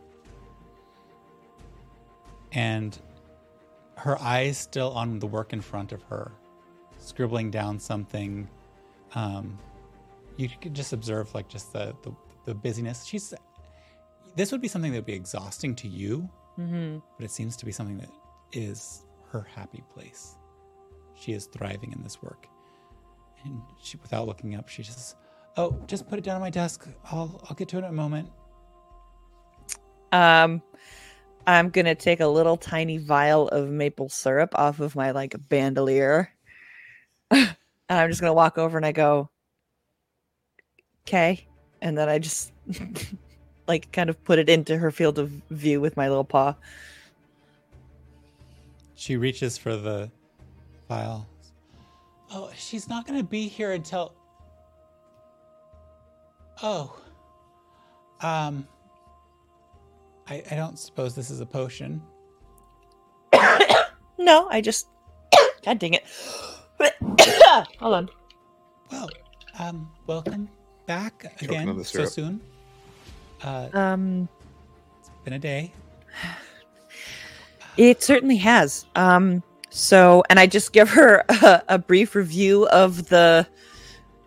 and her eyes still on the work in front of her, scribbling down something. Um, you could just observe like just the the, the busyness. She's this would be something that would be exhausting to you, hmm but it seems to be something that is her happy place. She is thriving in this work. And she without looking up, she just says, Oh, just put it down on my desk. I'll I'll get to it in a moment. Um. I'm gonna take a little tiny vial of maple syrup off of my like bandolier, and I'm just gonna walk over and I go, "Okay," and then I just like kind of put it into her field of view with my little paw. She reaches for the file. Oh, she's not gonna be here until Oh. Um I, I don't suppose this is a potion. No, I just. God dang it. Hold on. Well, um, welcome back again so soon. Uh, Um, it's been a day. it certainly has. Um, so, and I just give her a, a brief review of the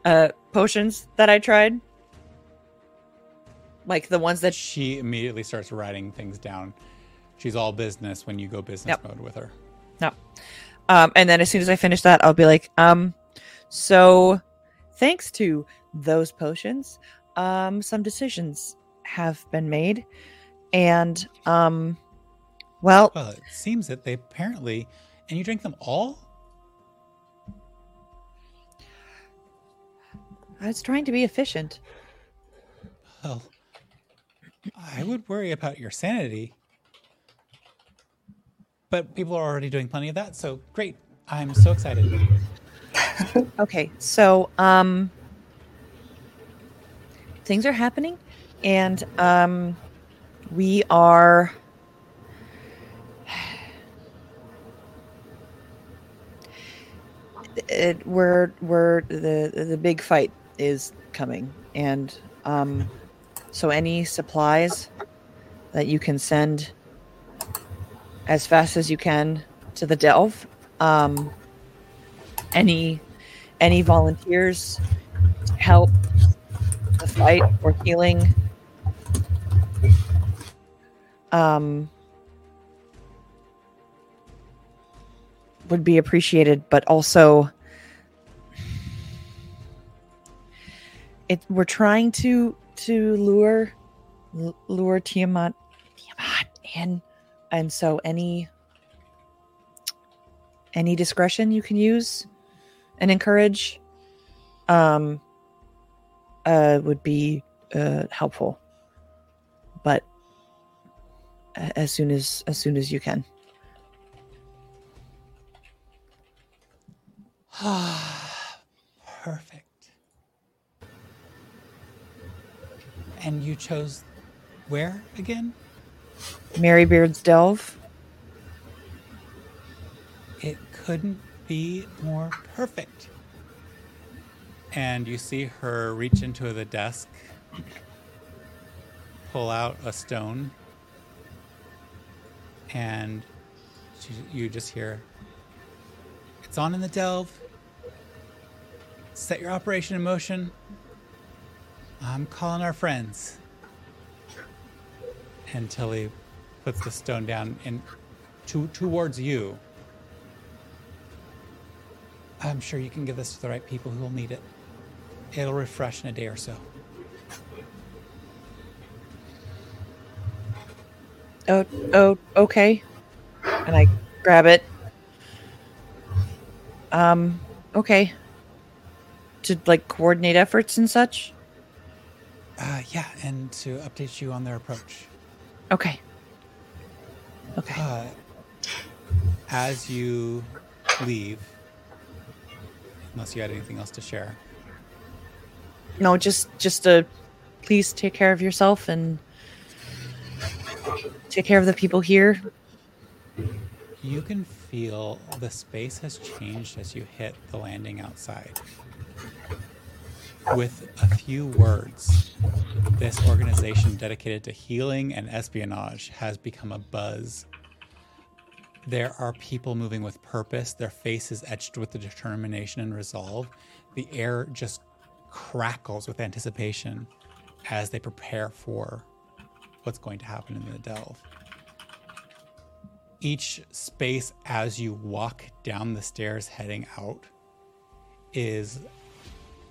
uh, potions that I tried, like the ones that. She immediately starts writing things down. She's all business when you go business mode with her. Um, and then as soon as I finish that, I'll be like, um, so thanks to those potions, um, some decisions have been made, and um, well, Well, it seems that they apparently, and you drink them all. I was trying to be efficient. Well, I would worry about your sanity. But people are already doing plenty of that, so great. I'm so excited. Okay, so um things are happening and um we are it, we're we're the the big fight is coming. And um so any supplies that you can send as fast as you can to the delve um any any volunteers help the fight or healing um would be appreciated but also it we're trying to to lure lure Tiamat Tiamat in. And so any any discretion you can use and encourage um uh would be uh helpful. But as soon as as soon as you can Perfect. And you chose where again? marybeard's delve It couldn't be more perfect. And you see her reach into the desk, pull out a stone, and she, you just hear, It's on in the delve. Set your operation in motion. I'm calling our friends. And Tilly puts the stone down in to, towards you. I'm sure you can give this to the right people who will need it. It'll refresh in a day or so. Oh oh okay and i grab it um okay to like coordinate efforts and such Uh, yeah, and to update you on their approach. Okay. Okay. Uh, as you leave, unless you had anything else to share, No, just just uh please take care of yourself and take care of the people here. you can feel the space has changed as you hit the landing outside. With a few words, this organization dedicated to healing and espionage has become a buzz. There are people moving with purpose, their faces etched with the determination and resolve. The air just crackles with anticipation as they prepare for what's going to happen in the delve each space as you walk down the stairs heading out is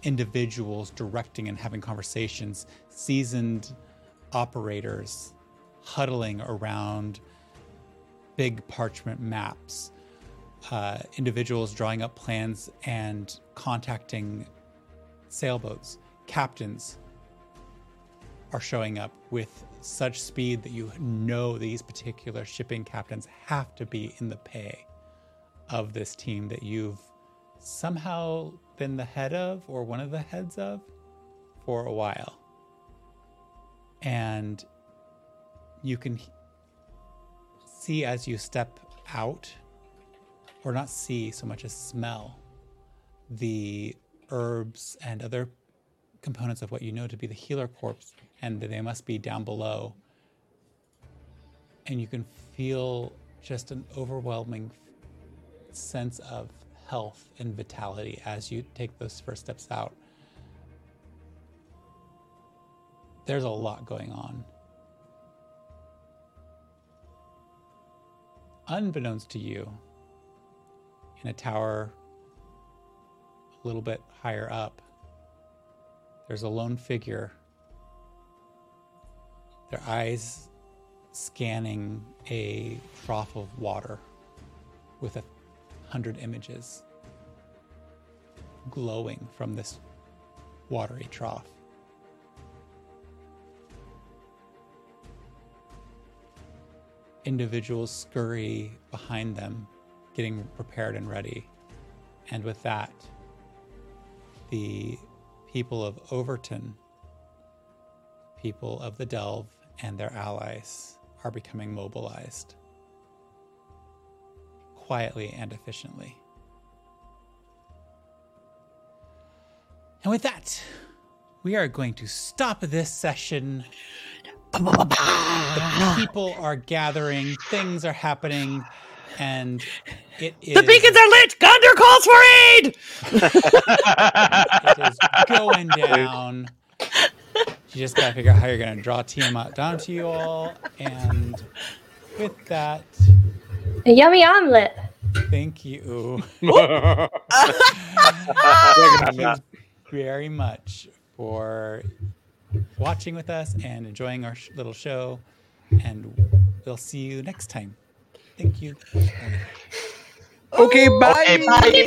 individuals directing and having conversations, seasoned operators huddling around big parchment maps, uh, individuals drawing up plans and contacting sailboats, captains are showing up with such speed that you know these particular shipping captains have to be in the pay of this team that you've somehow been the head of or one of the heads of for a while. And you can see as you step out, or not see so much as smell, the herbs and other components of what you know to be the healer corpse, and they must be down below. And you can feel just an overwhelming sense of health and vitality as you take those first steps out. There's a lot going on. Unbeknownst to you, in a tower a little bit higher up, there's a lone figure, their eyes scanning a trough of water with a hundred images glowing from this watery trough. Individuals scurry behind them, getting prepared and ready. And with that, the people of Overton, people of the Delve, and their allies are becoming mobilized quietly and efficiently. And with that, we are going to stop this session. The people are gathering, things are happening, and it is The beacons are lit. Gondor calls for aid. it is going down. You just gotta figure out how you're gonna draw Tiamat down to you all. And with that, A yummy omelet. thank you. Dragon Thank you very much for watching with us and enjoying our sh- little show. And we'll see you next time. Thank you. Okay, bye. Okay,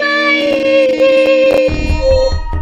bye.